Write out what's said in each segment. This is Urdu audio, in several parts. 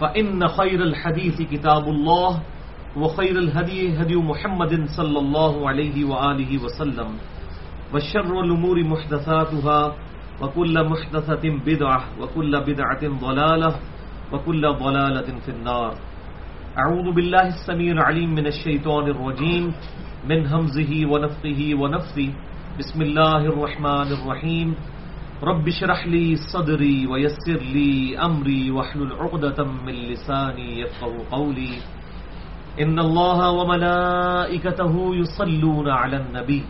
فإن خير الحديث كتاب الله وخير الهدي هدي محمد صلى الله عليه وآله وسلم وشر الأمور محدثاتها وكل محدثة بدعة وكل بدعة ضلالة وكل ضلالة في النار. أعوذ بالله السميع العليم من الشيطان الرجيم، من همزه ونفقه ونفثه. بسم الله الرحمن الرحيم. رب اشرح لي صدري ويسر لي أمري واحلل عقدة من لساني يفقه قولي. إن الله وملائكته يصلون على النبي.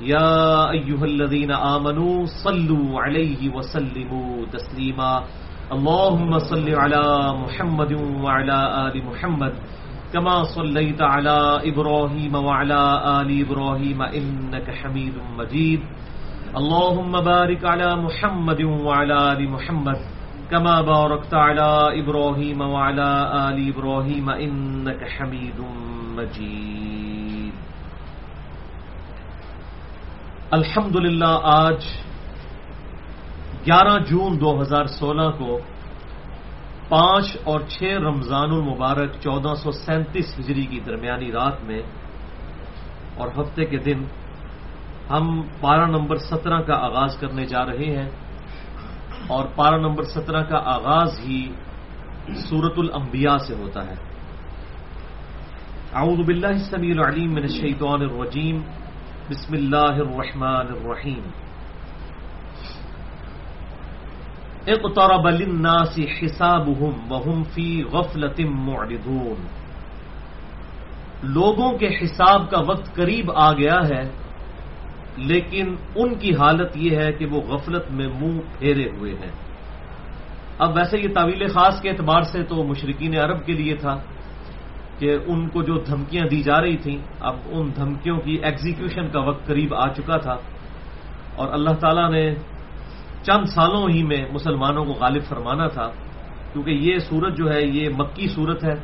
يا أيها الذين آمنوا صلوا عليه وسلموا تسليما. اللهم صل على محمد وعلى آل محمد. كما صليت على إبراهيم وعلى آل إبراهيم إنك حميد مجيد. اللهم بارك على محمد وعلى آل محمد كما باركت على إبراهيم وعلى آل إبراهيم إنك حميد مجيد. الحمد للہ آج گیارہ جون دو ہزار سولہ کو پانچ اور چھ رمضان المبارک چودہ سو سینتیس ہجری کی درمیانی رات میں اور ہفتے کے دن ہم پارہ نمبر سترہ کا آغاز کرنے جا رہے ہیں اور پارہ نمبر سترہ کا آغاز ہی سورت الانبیاء سے ہوتا ہے۔ اعوذ باللہ السمیع العلیم من الشیطان الرجیم۔ بسم اللہ الرحمن الرحیم۔ اقترب للناس حسابهم وهم في غفلة معرضون۔ لوگوں کے حساب کا وقت قریب آ گیا ہے لیکن ان کی حالت یہ ہے کہ وہ غفلت میں منہ پھیرے ہوئے ہیں۔ اب ویسے یہ طویل خاص کے اعتبار سے تو مشرقین عرب کے لیے تھا کہ ان کو جو دھمکیاں دی جا رہی تھیں، اب ان دھمکیوں کی ایگزیکیوشن کا وقت قریب آ چکا تھا۔ اور اللہ تعالیٰ نے چند سالوں ہی میں مسلمانوں کو غالب فرمانا تھا، کیونکہ یہ صورت جو ہے، یہ مکی صورت ہے۔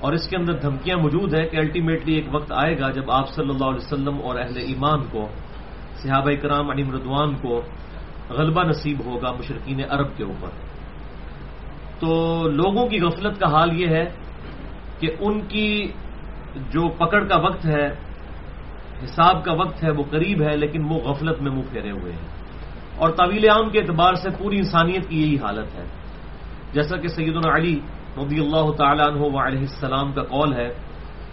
اور اس کے اندر دھمکیاں موجود ہیں کہ الٹیمیٹلی ایک وقت آئے گا جب آپ صلی اللہ علیہ وسلم اور اہل ایمان کو، صحابہ کرام علی مردوان کو غلبہ نصیب ہوگا مشرقین عرب کے اوپر۔ تو لوگوں کی غفلت کا حال یہ ہے کہ ان کی جو پکڑ کا وقت ہے، حساب کا وقت ہے، وہ قریب ہے، لیکن وہ غفلت میں منہ پھیرے ہوئے ہیں۔ اور طویل عام کے اعتبار سے پوری انسانیت کی یہی حالت ہے۔ جیسا کہ سیدنا علی رضی اللہ تعالیٰ عنہ علیہ السلام کا قول ہے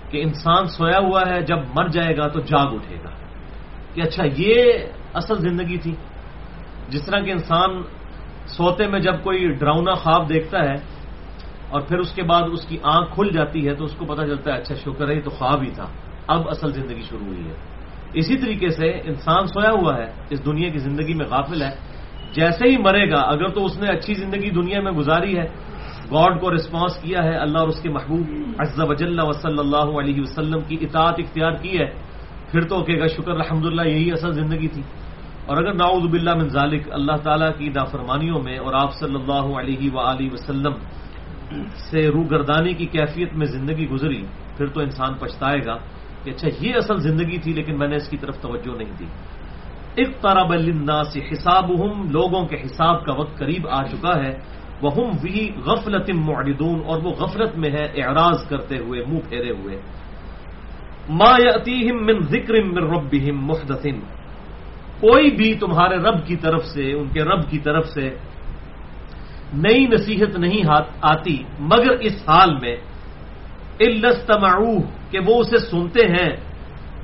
کہ انسان سویا ہوا ہے، جب مر جائے گا تو جاگ اٹھے گا۔ کہ اچھا یہ اصل زندگی تھی۔ جس طرح کہ انسان سوتے میں جب کوئی ڈراؤنا خواب دیکھتا ہے اور پھر اس کے بعد اس کی آنکھ کھل جاتی ہے تو اس کو پتا چلتا ہے اچھا شکر ہے تو خواب ہی تھا۔ اب اصل زندگی شروع ہوئی ہے۔ اسی طریقے سے انسان سویا ہوا ہے، اس دنیا کی زندگی میں غافل ہے۔ جیسے ہی مرے گا، اگر تو اس نے اچھی زندگی دنیا میں گزاری ہے گاڈ کو رسپانس کیا ہے، اللہ اور اس کے محبوب عز وجل و صلی اللہ علیہ وسلم کی اطاعت اختیار کی ہے۔ پھر تو کہ گا، شکر الحمد یہی اصل زندگی تھی۔ اور اگر ناؤز باللہ من ذالک، اللہ تعالیٰ کی نافرمانیوں میں اور آپ صلی اللہ علیہ و وسلم سے روگردانی کی کیفیت میں زندگی گزری، پھر تو انسان پچھتائے گا کہ اچھا یہ اصل زندگی تھی، لیکن میں نے اس کی طرف توجہ نہیں دی۔ ایک طرح سے حساب لوگوں کے حساب کا وقت قریب آ چکا ہے۔ وہ ہم بھی غفلت معدون اور وہ غفلت میں ہے، اعراض کرتے ہوئے، منہ پھیرے ہوئے۔ ما یاتیہم من ذکر من ربہم محدث۔ کوئی بھی تمہارے رب کی طرف سے، ان کے رب کی طرف سے نئی نصیحت نہیں آتی، مگر اس حال میں الستمعوه کہ وہ اسے سنتے ہیں۔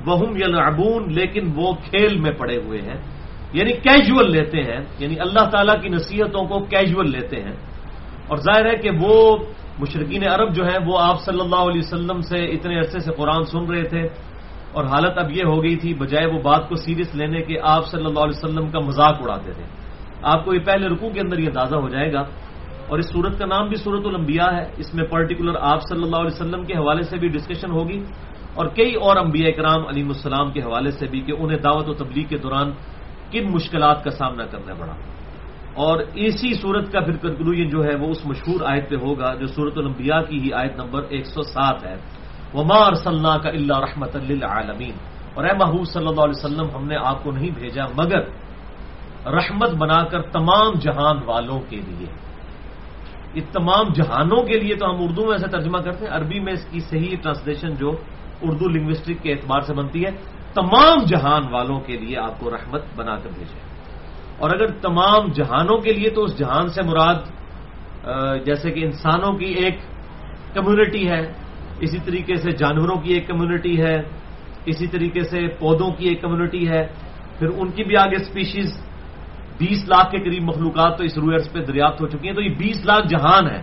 وہ یلعبون لیکن وہ کھیل میں پڑے ہوئے ہیں۔ یعنی کیجول لیتے ہیں یعنی اللہ تعالیٰ کی نصیحتوں کو کیجول لیتے ہیں۔ اور ظاہر ہے کہ وہ مشرقین عرب جو ہیں، وہ آپ صلی اللہ علیہ وسلم سے اتنے عرصے سے قرآن سن رہے تھے۔ اور حالت اب یہ ہو گئی تھی، بجائے وہ بات کو سیریس لینے کے آپ صلی اللہ علیہ وسلم کا مذاق اڑاتے تھے۔ آپ کو یہ پہلے رکوع کے اندر یہ اندازہ ہو جائے گا۔ اور اس صورت کا نام بھی صورت الانبیاء ہے۔ اس میں پرٹیکولر آپ صلی اللہ علیہ وسلم کے حوالے سے بھی ڈسکشن ہوگی۔ اور کئی اور انبیاء کرام علیم السلام کے حوالے سے بھی کہ انہیں دعوت و تبلیغ کے دوران کن مشکلات کا سامنا کرنا پڑا۔ اور اسی صورت کا پھر کنکلوژن جو ہے وہ اس مشہور آیت پہ ہوگا جو صورت الانبیاء کی ہی آیت نمبر ایک سو سات ہے۔ وہ مار صلاح کا اللہ رحمت للعالمین اور اے محبوب صلی اللہ علیہ وسلم، ہم نے آپ کو نہیں بھیجا مگر رحمت بنا کر تمام جہان والوں کے لیے۔ یہ تمام جہانوں کے لیے تو ہم اردو میں ایسا ترجمہ کرتے ہیں، عربی میں اس کی صحیح ٹرانسلیشن جو اردو لنگوسٹک کے اعتبار سے بنتی ہے۔ تمام جہان والوں کے لیے آپ کو رحمت بنا کر بھیجے۔ اور اگر تمام جہانوں کے لیے تو اس جہان سے مراد جیسے کہ انسانوں کی ایک کمیونٹی ہے، اسی طریقے سے جانوروں کی ایک کمیونٹی ہے، اسی طریقے سے پودوں کی ایک کمیونٹی ہے۔ پھر ان کی بھی آگے اسپیشیز بیس لاکھ کے قریب مخلوقات تو اس روئرس پہ دریافت ہو چکی ہیں۔ تو یہ بیس لاکھ جہان ہے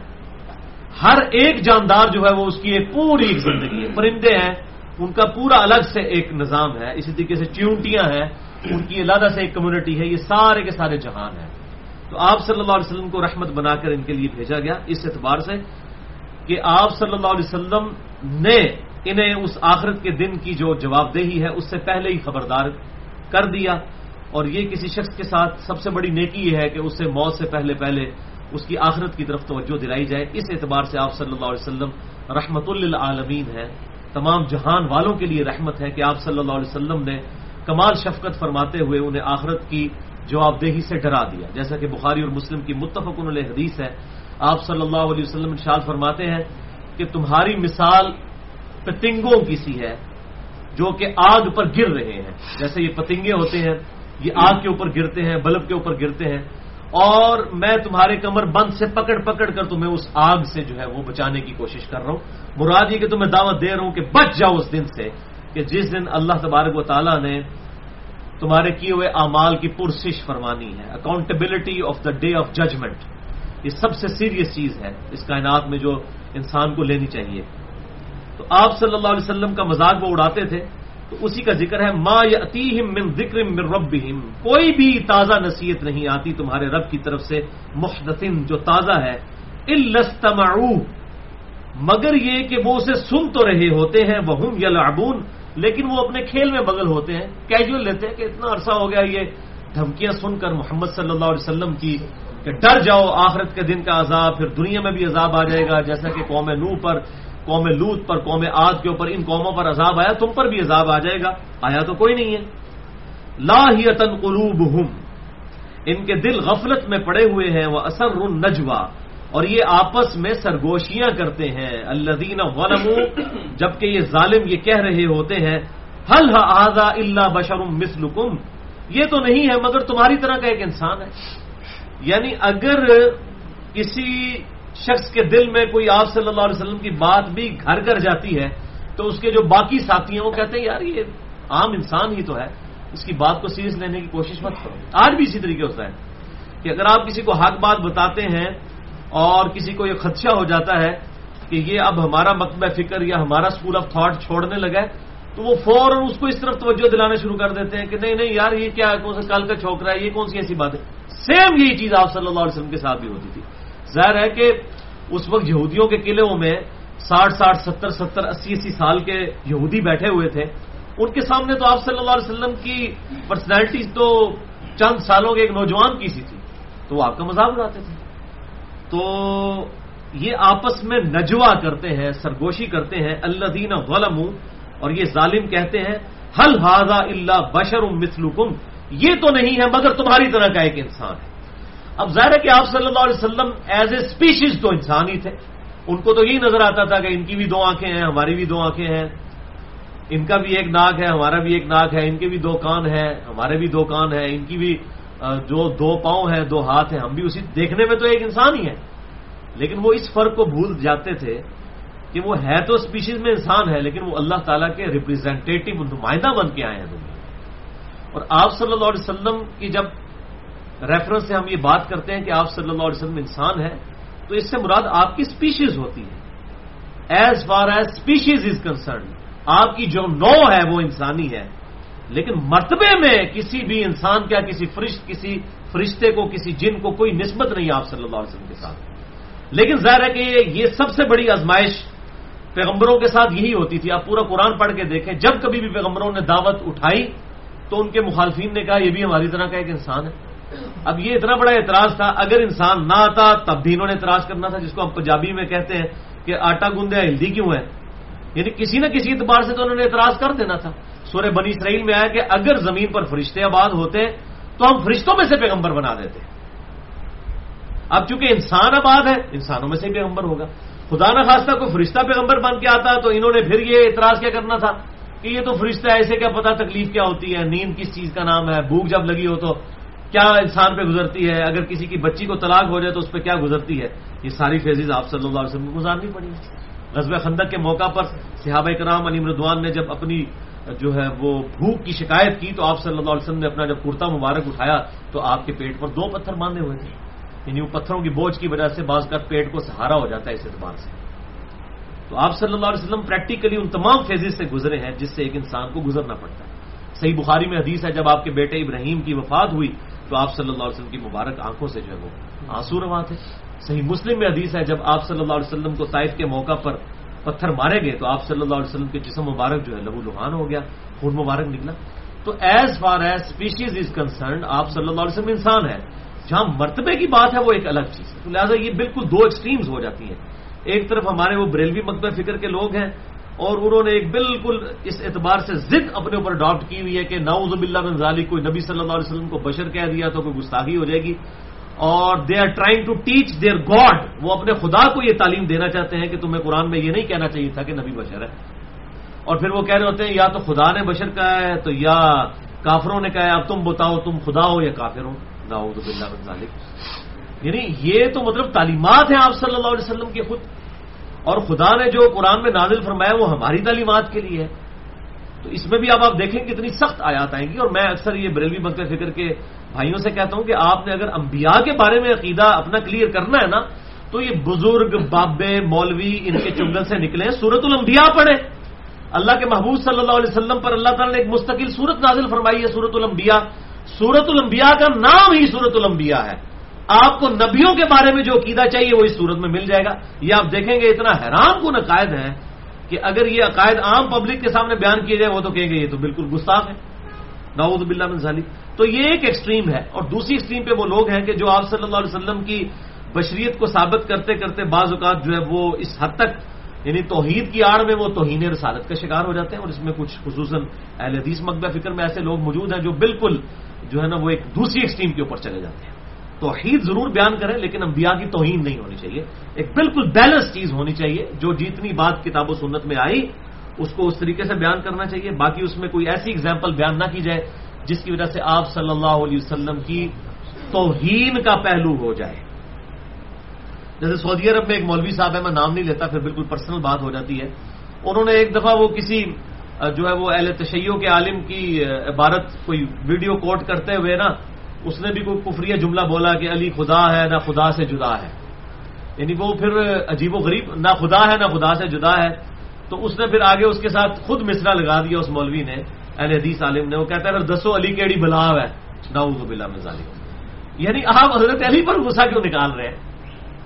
ہر ایک جاندار جو ہے وہ اس کی ایک پوری ایک زندگی ہے۔ پرندے ہیں ان کا پورا الگ سے ایک نظام ہے، اسی طریقے سے چیونٹیاں ہیں، ان کی علیحدہ سے ایک کمیونٹی ہے، یہ سارے کے سارے جہان ہیں۔ تو آپ صلی اللہ علیہ وسلم کو رحمت بنا کر ان کے لیے بھیجا گیا اس اعتبار سے کہ آپ صلی اللہ علیہ وسلم نے انہیں اس آخرت کے دن کی جو جواب دہی ہے، اس سے پہلے ہی خبردار کر دیا۔ اور یہ کسی شخص کے ساتھ سب سے بڑی نیکی یہ ہے کہ اس سے موت سے پہلے پہلے اس کی آخرت کی طرف توجہ دلائی جائے۔ اس اعتبار سے آپ صلی اللہ علیہ وسلم رحمت للعالمین ہے تمام جہان والوں کے لیے رحمت ہے کہ آپ صلی اللہ علیہ وسلم نے کمال شفقت فرماتے ہوئے انہیں آخرت کی جواب دہی سے ڈرا دیا۔ جیسا کہ بخاری اور مسلم کی متفق علیہ حدیث ہے، آپ صلی اللہ علیہ وسلم ارشاد فرماتے ہیں کہ تمہاری مثال پتنگوں کی سی ہے جو کہ آگ پر گر رہے ہیں۔ جیسے یہ پتنگے ہوتے ہیں، یہ آگ کے اوپر گرتے ہیں، بلب کے اوپر گرتے ہیں اور میں تمہارے کمر بند سے پکڑ پکڑ کر تمہیں اس آگ سے جو ہے وہ بچانے کی کوشش کر رہا ہوں۔ مراد یہ کہ تمہیں دعوت دے رہا ہوں کہ بچ جاؤ اس دن سے کہ جس دن اللہ تبارک و تعالیٰ نے تمہارے کیے ہوئے اعمال کی پرسش فرمانی ہے۔ Accountability of the day of judgment یہ سب سے سیریس چیز ہے اس کائنات میں جو انسان کو لینی چاہیے۔ تو آپ صلی اللہ علیہ وسلم کا مزاق وہ اڑاتے تھے۔ تو اسی کا ذکر ہے، ما یتیم من ذکر من ربہم کوئی بھی تازہ نصیحت نہیں آتی تمہارے رب کی طرف سے محدثن جو تازہ ہے۔ الستمعو مگر یہ کہ وہ اسے سن تو رہے ہوتے ہیں وہ یلعبون لیکن وہ اپنے کھیل میں بغل ہوتے ہیں کیجول لیتے ہیں کہ اتنا عرصہ ہو گیا یہ۔ دھمکیاں سن کر محمد صلی اللہ علیہ وسلم کی کہ ڈر جاؤ، آخرت کے دن کا عذاب، پھر دنیا میں بھی عذاب آ جائے گا۔ جیسا کہ قوم نو پر قوم لوت پر، قوم آد کے اوپر ان قوموں پر عذاب آیا، تم پر بھی عذاب آ جائے گا۔ آیا تو کوئی نہیں ہے۔ لاہیتن قلوب ان کے دل غفلت میں پڑے ہوئے ہیں وہ اثر نجوا اور یہ آپس میں سرگوشیاں کرتے ہیں۔ اللہ دین جبکہ یہ ظالم یہ کہہ رہے ہوتے ہیں حل آزا اللہ بشرم مسلکم یہ تو نہیں ہے، مگر تمہاری طرح کا ایک انسان ہے۔ یعنی اگر کسی شخص کے دل میں کوئی آپ صلی اللہ علیہ وسلم کی بات بھی گھر کر جاتی ہے، تو اس کے جو باقی ساتھی ہیں وہ کہتے ہیں، یار، یہ عام انسان ہی تو ہے، اس کی بات کو سیریس لینے کی کوشش مت کرو۔ آج بھی اسی طریقے ہوتا ہے کہ اگر آپ کسی کو حق بات بتاتے ہیں اور کسی کو یہ خدشہ ہو جاتا ہے کہ یہ اب ہمارا مکتبہ فکر یا ہمارا اسکول آف تھاٹ چھوڑنے لگا ہے، تو وہ فوراً اس کو اس طرف توجہ دلانا شروع کر دیتے ہیں کہ نہیں نہیں، یار، یہ کیا کون سا کال کا چھوکرا ہے؟ یہ کون سی ایسی بات ہے؟ سیم یہی چیز آپ صلی اللہ علیہ وسلم کے ساتھ بھی ہوتی تھی۔ ظاہر ہے کہ اس وقت یہودیوں کے قلعوں میں ساٹھ ساٹھ، ستر ستر، اسی اسی سال کے یہودی بیٹھے ہوئے تھے۔ ان کے سامنے تو آپ صلی اللہ علیہ وسلم کی پرسنالٹی تو چند سالوں کے ایک نوجوان کی سی تھی۔ تو وہ آپ کا مذاق اڑاتے تھے۔ تو یہ آپس میں نجوا کرتے ہیں، سرگوشی کرتے ہیں۔ اللہ دین غلم اور یہ ظالم کہتے ہیں حل ہاضا اللہ بشر مثلکم؟ یہ تو نہیں ہے، مگر تمہاری طرح کا ایک انسان ہے۔ اب ظاہر ہے کہ آپ صلی اللہ علیہ وسلم ایز اے اسپیشیز تو انسان ہی تھے۔ ان کو تو یہی نظر آتا تھا کہ ان کی بھی دو آنکھیں ہیں، ہماری بھی دو آنکھیں ہیں۔ ان کا بھی ایک ناک ہے، ہمارا بھی ایک ناک ہے، ان کے بھی دو کان ہے ہمارے بھی دو کان ہے ان کی بھی جو دو پاؤں ہیں، دو ہاتھ ہیں، ہم بھی اسی، دیکھنے میں تو ایک انسان ہی ہے لیکن وہ اس فرق کو بھول جاتے تھے کہ وہ ہے تو اسپیشیز میں انسان ہے، لیکن وہ اللہ تعالیٰ کے ریپرزینٹیٹو نمائندہ بن کے آئے ہیں دنیا اور آپ صلی اللہ علیہ وسلم کی جب ریفرنس سے ہم یہ بات کرتے ہیں کہ آپ صلی اللہ علیہ وسلم انسان ہے تو اس سے مراد آپ کی اسپیشیز ہوتی ہے as far as species is concern آپ کی جو نو ہے وہ انسانی ہے۔ لیکن مرتبے میں کسی بھی انسان کیا، کسی فرشت، کسی فرشتے کو، کسی جن کو کوئی نسبت نہیں آپ صلی اللہ علیہ وسلم کے ساتھ۔ لیکن ظاہر ہے کہ یہ سب سے بڑی آزمائش پیغمبروں کے ساتھ یہی ہوتی تھی۔ آپ پورا قرآن پڑھ کے دیکھیں، جب کبھی بھی پیغمبروں نے دعوت اٹھائی تو ان کے مخالفین نے کہا، یہ بھی ہماری طرح کا ایک انسان ہے۔ اب یہ اتنا بڑا اعتراض تھا، اگر انسان نہ آتا تب بھی انہوں نے اعتراض کرنا تھا، جس کو ہم پنجابی میں کہتے ہیں کہ آٹا گندے ہلدی کیوں ہے؟ یعنی کسی نہ کسی اعتبار سے تو انہوں نے اعتراض کر دینا تھا۔ سورہ بنی اسرائیل میں آیا کہ اگر زمین پر فرشتے آباد ہوتے تو ہم فرشتوں میں سے پیغمبر بنا دیتے۔ اب چونکہ انسان آباد ہے، انسانوں میں سے ہی پیغمبر ہوگا۔ خدا نہ خاصہ کوئی فرشتہ پیغمبر بن کے آتا تو انہوں نے پھر یہ اعتراض کیا کرنا تھا کہ یہ تو فرشتہ ایسے کیا پتا تکلیف کیا ہوتی ہے، نیند کس چیز کا نام ہے، بھوک جب لگی ہو تو کیا انسان پہ گزرتی ہے؟ اگر کسی کی بچی کو طلاق ہو جائے تو اس پہ کیا گزرتی ہے؟ یہ ساری فیزز آپ صلی اللہ علیہ وسلم کو گزارنی پڑی۔ غزب خندق کے موقع پر صحابہ کرام علی مردوان نے جب اپنی جو ہے وہ بھوک کی شکایت کی تو آپ صلی اللہ علیہ وسلم نے اپنا جب کرتا مبارک اٹھایا تو آپ کے پیٹ پر دو پتھر باندھے ہوئے تھے۔ یعنی وہ پتھروں کی بوجھ کی وجہ سے بعض کا پیٹ کو سہارا ہو جاتا ہے اس اعتبار سے۔ تو آپ صلی اللہ علیہ وسلم پریکٹیکلی ان تمام فیزز سے گزرے ہیں جس سے ایک انسان کو گزرنا پڑتا ہے۔ صحیح بخاری میں حدیث ہے جب آپ کے بیٹے ابراہیم کی وفات ہوئی تو آپ صلی اللہ علیہ وسلم کی مبارک آنکھوں سے جو ہے وہ آنسو روا تھے۔ صحیح مسلم میں حدیث ہے، جب آپ صلی اللہ علیہ وسلم کو طائف کے موقع پر پتھر مارے گئے تو آپ صلی اللہ علیہ وسلم کے جسم مبارک جو ہے لہو لوہان ہو گیا، خون مبارک نکلا۔ تو as far as species is concerned آپ صلی اللہ علیہ وسلم انسان ہے جہاں مرتبے کی بات ہے وہ ایک الگ چیز ہے۔ لہٰذا یہ بالکل دو ایکسٹریمز ہو جاتی ہیں۔ ایک طرف ہمارے وہ بریلوی مکبہ فکر کے لوگ ہیں اور انہوں نے ایک بالکل اس اعتبار سے ضد اپنے اوپر اڈاپٹ کی ہوئی ہے کہ ناؤز باللہ بن ظالی کوئی نبی صلی اللہ علیہ وسلم کو بشر کہہ دیا تو کوئی گستاخی ہو جائے گی۔ اور they are trying to teach their God وہ اپنے خدا کو یہ تعلیم دینا چاہتے ہیں کہ تمہیں قرآن میں یہ نہیں کہنا چاہیے تھا کہ نبی بشر ہے۔ اور پھر وہ کہہ رہے ہوتے ہیں، یا تو خدا نے بشر کہا ہے، تو یا کافروں نے کہا ہے، اب تم بتاؤ تم خدا ہو یا کافر ہو۔ ناؤد باللہ بن ظالم یعنی یہ تو مطلب تعلیمات ہیں آپ صلی اللہ علیہ وسلم کی خود۔ اور خدا نے جو قرآن میں نازل فرمایا وہ ہماری تعلیمات کے لیے ہے۔ تو اس میں بھی اب آپ دیکھیں کتنی سخت آیات آئیں گی اور میں اکثر یہ بریلوی مکہ فکر کے بھائیوں سے کہتا ہوں کہ آپ نے اگر انبیاء کے بارے میں عقیدہ اپنا کلیئر کرنا ہے نا، تو یہ بزرگ بابے مولوی ان کے چنگل سے نکلے سورت الانبیاء پڑھے اللہ کے محبوب صلی اللہ علیہ وسلم پر اللہ تعالیٰ نے ایک مستقل صورت نازل فرمائی ہے سورت الانبیاء۔ سورت الانبیاء کا نام ہی سورت الانبیاء ہے۔ آپ کو نبیوں کے بارے میں جو عقیدہ چاہیے وہ اس صورت میں مل جائے گا۔ یہ آپ دیکھیں گے اتنا حیران کن عقائد ہے کہ اگر یہ عقائد عام پبلک کے سامنے بیان کیے جائے وہ تو کہیں گے یہ تو بالکل گستاخ ہے ناود بلّہ بن ظالی تو یہ ایک ایکسٹریم ہے اور دوسری ایکسٹریم پہ وہ لوگ ہیں کہ جو آپ صلی اللہ علیہ وسلم کی بشریت کو ثابت کرتے کرتے بعض اوقات جو ہے وہ اس حد تک یعنی توحید کی آڑ میں وہ توہین رسالت کا شکار ہو جاتے ہیں اور اس میں کچھ خصوصاً اہل حدیث مقبہ فکر میں ایسے لوگ موجود ہیں جو بالکل جو ہے نا وہ ایک دوسری ایکسٹریم کے اوپر چلے جاتے ہیں۔ توحید ضرور بیان کریں، لیکن انبیاء کی توہین نہیں ہونی چاہیے۔ ایک بالکل بیلنس چیز ہونی چاہیے، جو جتنی بات کتاب و سنت میں آئی، اس کو اس طریقے سے بیان کرنا چاہیے۔ باقی اس میں کوئی ایسی اگزامپل بیان نہ کی جائے، جس کی وجہ سے آپ صلی اللہ علیہ وسلم کی توہین کا پہلو ہو جائے۔ جیسے سعودی عرب میں ایک مولوی صاحب ہے میں نام نہیں لیتا، پھر بالکل پرسنل بات ہو جاتی ہے۔ انہوں نے ایک دفعہ وہ کسی، جو ہے وہ اہل تشیعوں کے عالم کی عبارت، کوئی ویڈیو کوٹ کرتے ہوئے نا اس نے بھی کوئی کفری جملہ بولا کہ علی خدا ہے، نہ خدا سے جدا ہے۔ یعنی وہ پھر عجیب و غریب، نہ خدا ہے، نہ خدا سے جدا ہے۔ تو اس نے پھر آگے اس کے ساتھ خود مصرا لگا دیا اس مولوی نے، اہل حدیث عالم نے۔ وہ کہتا ہے دسو علی کیڑی بلاو ہے ناؤز بلا میں یعنی آپ حضرت علی پر غصہ کیوں نکال رہے ہیں؟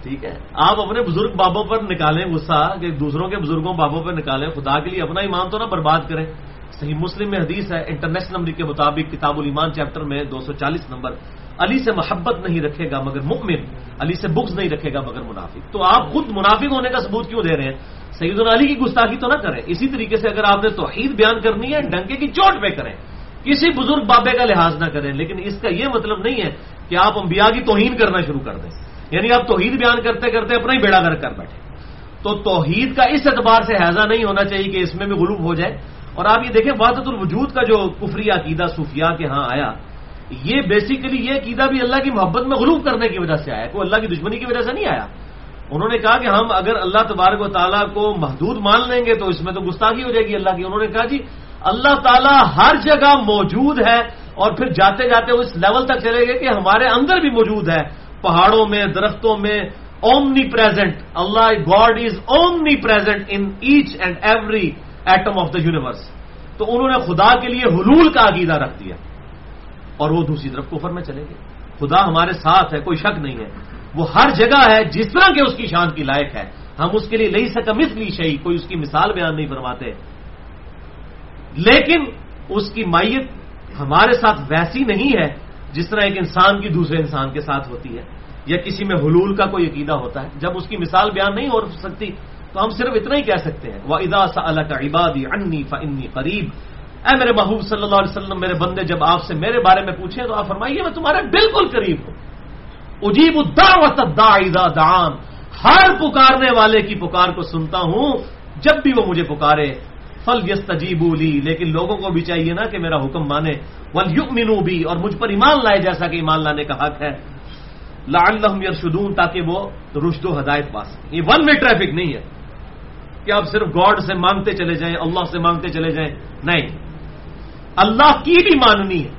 ٹھیک ہے۔ آپ اپنے بزرگ بابوں پر نکالیں غصہ، کہ دوسروں کے بزرگوں بابوں پر نکالیں، خدا کے لیے اپنا ایمان تو نہ برباد کریں۔ صحیح مسلم میں حدیث ہے، انٹرنیشنل نمبر کے مطابق کتاب الایمان چیپٹر میں دو سو چالیس نمبر۔ علی سے محبت نہیں رکھے گا مگر مؤمن، علی سے بکس نہیں رکھے گا مگر منافق۔ تو آپ خود منافق ہونے کا ثبوت کیوں دے رہے ہیں؟ سعید علی کی گستاخی تو نہ کریں۔ اسی طریقے سے اگر آپ نے توحید بیان کرنی ہے، ڈنکے کی چوٹ پہ کریں۔ کسی بزرگ بابے کا لحاظ نہ کریں، لیکن اس کا یہ مطلب نہیں ہے کہ آپ انبیاء کی توہین کرنا شروع کر دیں۔ یعنی آپ توحید بیان کرتے کرتے اپنا ہی بیڑا گھر کر بیٹھے۔ تو توحید کا اس اعتبار سے حیضہ نہیں ہونا چاہیے کہ اس میں بھی غلوب ہو جائے۔ اور آپ یہ دیکھیں وادت الوجود کا جو کفری عقیدہ صوفیاء کے ہاں آیا، یہ بیسیکلی یہ عقیدہ بھی اللہ کی محبت میں غلوب کرنے کی وجہ سے آیا، کوئی اللہ کی دشمنی کی وجہ سے نہیں آیا۔ انہوں نے کہا کہ ہم اگر اللہ تبارک و تعالیٰ کو محدود مان لیں گے تو اس میں تو گستاخی ہو جائے گی اللہ کی۔ انہوں نے کہا جی اللہ تعالیٰ ہر جگہ موجود ہے اور پھر جاتے جاتے اس لیول تک چلے گئے کہ ہمارے اندر بھی موجود ہے۔ پہاڑوں میں، درختوں میں omnipresent Allah God is omnipresent in each and every atom of the universe تو انہوں نے خدا کے لیے حلول کا عقیدہ رکھ دیا اور وہ دوسری طرف کفر میں چلے گئے۔ خدا ہمارے ساتھ ہے، کوئی شک نہیں ہے۔ وہ ہر جگہ ہے جس طرح کے اس کی شان کی لائق ہے۔ ہم اس کے لیے لئی سکم اس لی شہی کوئی اس کی مثال بیان نہیں فرماتے۔ لیکن اس کی مائیت ہمارے ساتھ ویسی نہیں ہے جس طرح ایک انسان کی دوسرے انسان کے ساتھ ہوتی ہے۔ یا کسی میں حلول کا کوئی عقیدہ ہوتا ہے۔ جب اس کی مثال بیان نہیں ہو سکتی تو ہم صرف اتنا ہی کہہ سکتے ہیں۔ وہ ادا سا اللہ کا عبادی انی فنی قریب اے میرے محبوب صلی اللہ علیہ وسلم، میرے بندے، جب آپ سے میرے بارے میں پوچھیں تو آپ فرمائیے، میں تمہارے بالکل قریب ہوں۔ اجیب ادا دان ہر پکارنے والے کی پکار کو سنتا ہوں، جب بھی وہ مجھے پکارے۔ فل یس تجیبولی لیکن لوگوں کو بھی چاہیے نا کہ میرا حکم مانے۔ ول یق بھی اور مجھ پر ایمان لائے جیسا کہ ایمان لانے کا حق ہے۔ لعلہم یرشدون تاکہ وہ رشد و ہدایت پا سکیں۔ یہ ون وے ٹریفک نہیں ہے۔ کہ آپ صرف گاڈ سے مانگتے چلے جائیں، اللہ سے مانگتے چلے جائیں۔ نہیں۔ اللہ کی بھی ماننی ہے۔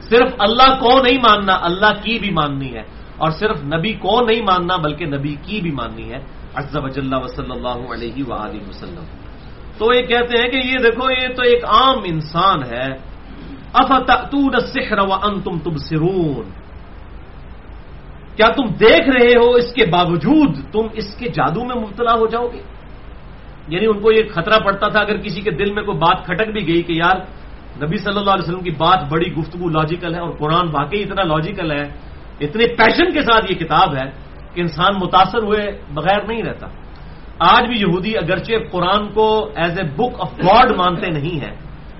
صرف اللہ کو نہیں ماننا، اللہ کی بھی ماننی ہے۔ اور صرف نبی کو نہیں ماننا، بلکہ نبی کی بھی ماننی ہے۔ عزب وجل وصلی اللہ علیہ وآلہ وسلم۔ تو یہ کہتے ہیں کہ یہ دیکھو، یہ تو ایک عام انسان ہے۔ افتون السحر وانتم تبصرون۔ کیا تم دیکھ رہے ہو اس کے باوجود تم اس کے جادو میں مبتلا ہو جاؤ گے؟ یعنی ان کو یہ خطرہ پڑتا تھا اگر کسی کے دل میں کوئی بات کھٹک بھی گئی کہ یار نبی صلی اللہ علیہ وسلم کی بات بڑی گفتگو لاجیکل ہے اور قرآن واقعی اتنا لاجیکل ہے، اتنے پیشن کے ساتھ یہ کتاب ہے کہ انسان متاثر ہوئے بغیر نہیں رہتا۔ آج بھی یہودی اگرچہ قرآن کو as a book of God مانتے نہیں ہیں،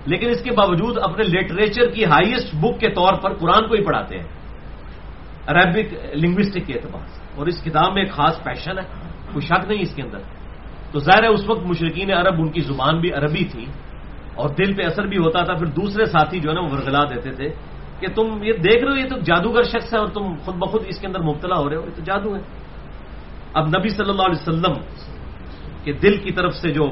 لیکن اس کے باوجود اپنے لٹریچر کی ہائیسٹ بک کے طور پر قرآن کو ہی پڑھاتے ہیں۔ عربک لنگوسٹک کے اعتبار سے۔ اور اس کتاب میں ایک خاص پیشن ہے، کوئی شک نہیں اس کے اندر۔ تو ظاہر ہے اس وقت مشرقین عرب، ان کی زبان بھی عربی تھی اور دل پہ اثر بھی ہوتا تھا۔ پھر دوسرے ساتھی جو ہے نا، وہ ورگلا دیتے تھے کہ تم یہ دیکھ رہے ہو، یہ تو جادوگر شخص ہے اور تم خود بخود اس کے اندر مبتلا ہو رہے ہو، یہ تو جادو ہے۔ اب نبی صلی اللہ علیہ وسلم کے دل کی طرف سے جو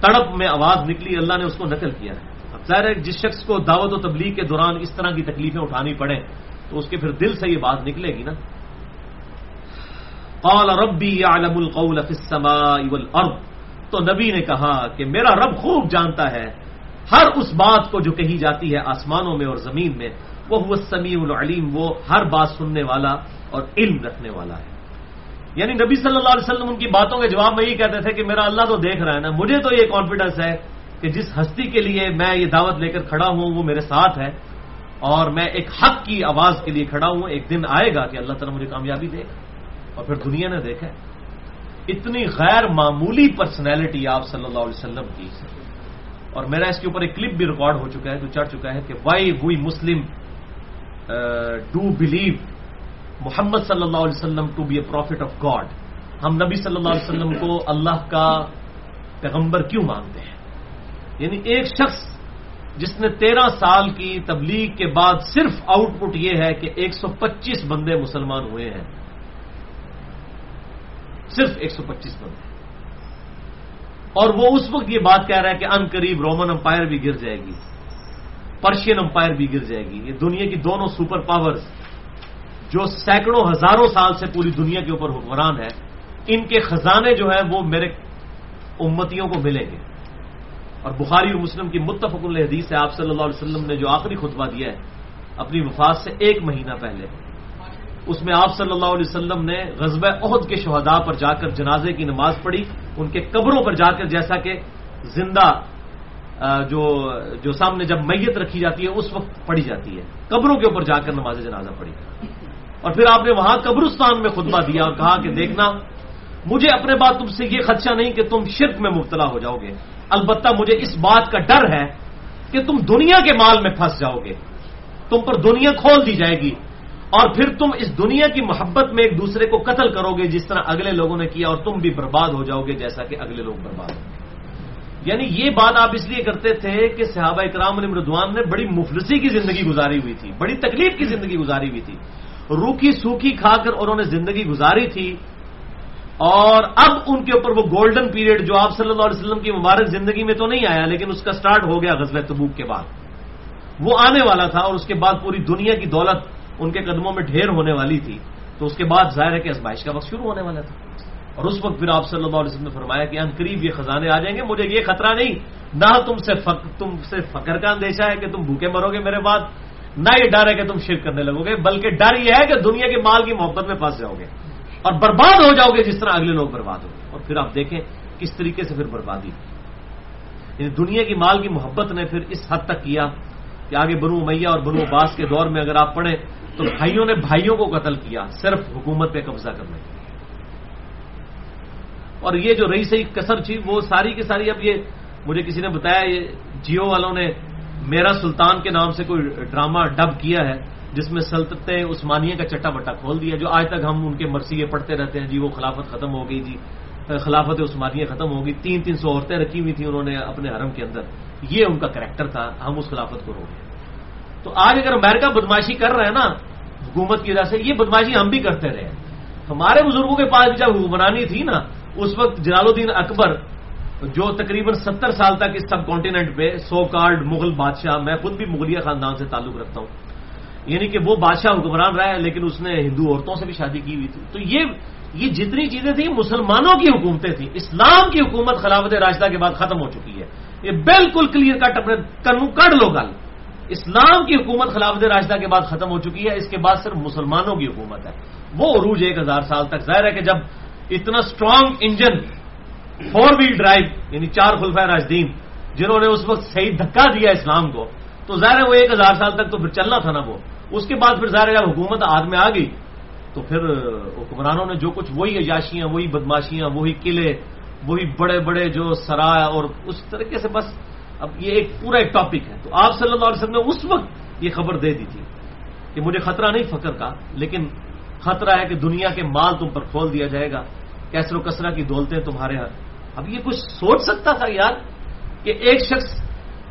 تڑپ میں آواز نکلی، اللہ نے اس کو نقل کیا ہے۔ اب ظاہر ہے، جس شخص کو دعوت و تبلیغ کے دوران اس طرح کی تکلیفیں اٹھانی پڑیں، تو اس کے پھر دل سے یہ بات نکلے گی نا۔ قال ربی عالم القول فی السماء والارض۔ تو نبی نے کہا کہ میرا رب خوب جانتا ہے۔ ہر اس بات کو جو کہی جاتی ہے آسمانوں میں اور زمین میں، وہ وہ سمیع العلیم، وہ ہر بات سننے والا اور علم رکھنے والا ہے۔ یعنی نبی صلی اللہ علیہ وسلم ان کی باتوں کے جواب میں یہ کہتے تھے کہ میرا اللہ تو دیکھ رہا ہے نا، مجھے تو یہ کانفیڈنس ہے کہ جس ہستی کے لیے میں یہ دعوت لے کر کھڑا ہوں، وہ میرے ساتھ ہے۔ اور میں ایک حق کی آواز کے لیے کھڑا ہوں، ایک دن آئے گا کہ اللہ تعالیٰ مجھے کامیابی دے گا۔ اور پھر دنیا نے دیکھا اتنی غیر معمولی پرسنالٹی آپ صلی اللہ علیہ وسلم کی اور میرا اس کے اوپر ایک کلپ بھی ریکارڈ ہو چکا ہے، جو چڑھ چکا ہے کہ why we Muslim do believe Muhammad صلی اللہ علیہ وسلم to be a prophet of God ہم نبی صلی اللہ علیہ وسلم کو اللہ کا پیغمبر کیوں مانتے ہیں؟ یعنی ایک شخص جس نے تیرہ سال کی تبلیغ کے بعد صرف آؤٹ پٹ یہ ہے کہ ایک سو پچیس بندے مسلمان ہوئے ہیں۔ صرف ایک سو پچیس بندے اور وہ اس وقت یہ بات کہہ رہا ہے کہ ان قریب رومن امپائر بھی گر جائے گی، پرشین امپائر بھی گر جائے گی۔ یہ دنیا کی دونوں سپر پاورز جو سینکڑوں ہزاروں سال سے پوری دنیا کے اوپر حکمران ہے ان کے خزانے جو ہے وہ میرے امتیوں کو ملیں گے۔ اور بخاری اور مسلم کی متفق الحدیث ہے، آپ صلی اللہ علیہ وسلم نے جو آخری خطبہ دیا ہے، اپنی وفات سے ایک مہینہ پہلے۔ اس میں آپ صلی اللہ علیہ وسلم نے غزب عہد کے شہداء پر جا کر جنازے کی نماز پڑھی، ان کے قبروں پر جا کر جیسا کہ زندہ جو جو سامنے جب میت رکھی جاتی ہے، اس وقت پڑھی جاتی ہے۔ قبروں کے اوپر جا کر نماز جنازہ پڑھی۔ اور پھر آپ نے وہاں قبرستان میں خطبہ دیا اور کہا کہ دیکھنا، مجھے اپنے بات تم سے یہ خدشہ نہیں کہ تم شرک میں مبتلا ہو جاؤ گے۔ البتہ مجھے اس بات کا ڈر ہے کہ تم دنیا کے مال میں پھنس جاؤ گے۔ تم پر دنیا کھول دی جائے گی۔ اور پھر تم اس دنیا کی محبت میں ایک دوسرے کو قتل کرو گے جس طرح اگلے لوگوں نے کیا اور تم بھی برباد ہو جاؤ گے جیسا کہ اگلے لوگ برباد ہوں گے۔ یعنی یہ بات آپ اس لیے کرتے تھے کہ صحابہ اکرام علی مردوان نے بڑی مفلسی کی زندگی گزاری ہوئی تھی، بڑی تکلیف کی زندگی گزاری ہوئی تھی۔ روکھی سوکھی کھا کر انہوں نے زندگی گزاری تھی اور اب ان کے اوپر وہ گولڈن پیریڈ جو آپ صلی اللہ علیہ وسلم کی مبارک زندگی میں تو نہیں آیا، لیکن اس کا سٹارٹ ہو گیا غزل تبوک کے بعد۔ وہ آنے والا تھا اور اس کے بعد پوری دنیا کی دولت ان کے قدموں میں ڈھیر ہونے والی تھی، تو اس کے بعد ظاہر ہے کہ ازمائش کا وقت شروع ہونے والا تھا۔ اور اس وقت پھر آپ صلی اللہ علیہ وسلم نے فرمایا کہ ان قریب یہ خزانے آ جائیں گے، مجھے یہ خطرہ نہیں۔ نہ تم سے فق... تم سے فقر کا اندیشہ ہے کہ تم بھوکے مرو گے میرے بعد، نہ یہ ڈر ہے کہ تم شرک کرنے لگو گے، بلکہ ڈر یہ ہے کہ دنیا کے مال کی محبت میں پھنس جاؤ گے۔ اور برباد ہو جاؤ گے جس طرح اگلے لوگ برباد ہو گے۔ اور پھر آپ دیکھیں کس طریقے سے پھر بربادی یعنی دنیا کی مال کی محبت نے پھر اس حد تک کیا کہ آگے بنو میاں اور بنو عباس کے دور میں اگر آپ پڑھیں تو بھائیوں نے بھائیوں کو قتل کیا، صرف حکومت پہ قبضہ کرنے کے اور یہ جو رہی صحیح کسر تھی وہ ساری کی ساری اب یہ مجھے کسی نے بتایا، یہ جیو والوں نے میرا سلطان کے نام سے کوئی ڈرامہ ڈب کیا ہے، جس میں سلطنت عثمانیہ کا چٹا بٹا کھول دیا، جو آج تک ہم ان کے مرثیے پڑھتے رہتے ہیں۔ جی وہ خلافت ختم ہو گئی جی۔ خلافت عثمانیہ ختم ہو گئی۔ تین تین سو عورتیں رکھی ہوئی تھیں انہوں نے اپنے حرم کے اندر۔ یہ ان کا کریکٹر تھا، ہم اس خلافت کو رو گئے۔ تو آج اگر امریکہ بدماشی کر رہا ہے نا، حکومت کی وجہ سے، یہ بدماشی ہم بھی کرتے رہے ہمارے بزرگوں کے پاس جب حکمرانی تھی نا، اس وقت جلال الدین اکبر جو تقریباً ستر سال تک اس سب کانٹیننٹ پہ سو کارڈ مغل بادشاہ، میں خود بھی مغلیہ خاندان سے تعلق رکھتا ہوں۔ یعنی کہ وہ بادشاہ حکمران رہا ہے، لیکن اس نے ہندو عورتوں سے بھی شادی کی ہوئی تھی۔ تو یہ یہ جتنی چیزیں تھیں، مسلمانوں کی حکومتیں تھیں۔ اسلام کی حکومت خلافت راشدہ کے بعد ختم ہو چکی ہے۔ یہ بالکل کلیئر کٹ اپنے کنو کڑ لو گل۔ اسلام کی حکومت خلافت راشدہ کے بعد ختم ہو چکی ہے، اس کے بعد صرف مسلمانوں کی حکومت ہے۔ وہ عروج ایک ہزار سال تک۔ ظاہر ہے کہ جب اتنا strong engine four wheel drive یعنی چار خلفہ راجدین جنہوں نے اس وقت صحیح دھکا دیا اسلام کو، تو ظاہر ہے وہ ایک ہزار سال تک تو پھر چلنا تھا نا وہ۔ اس کے بعد پھر ظاہر جب حکومت ہاتھ میں آ گئی، تو پھر حکمرانوں نے جو کچھ، وہی عیاشیاں، وہی بدماشیاں، وہی قلعے، وہی بڑے بڑے جو سرائے اور اس طریقے سے بس اب یہ ایک پورا ایک ٹاپک ہے۔ تو آپ صلی اللہ علیہ وسلم نے اس وقت یہ خبر دے دی تھی کہ مجھے خطرہ نہیں فکر کا، لیکن خطرہ ہے کہ دنیا کے مال تم پر کھول دیا جائے گا۔ کیسر و کسرا کی دولتیں تمہارے ہاتھ اب یہ کچھ سوچ سکتا تھا یار کہ ایک شخص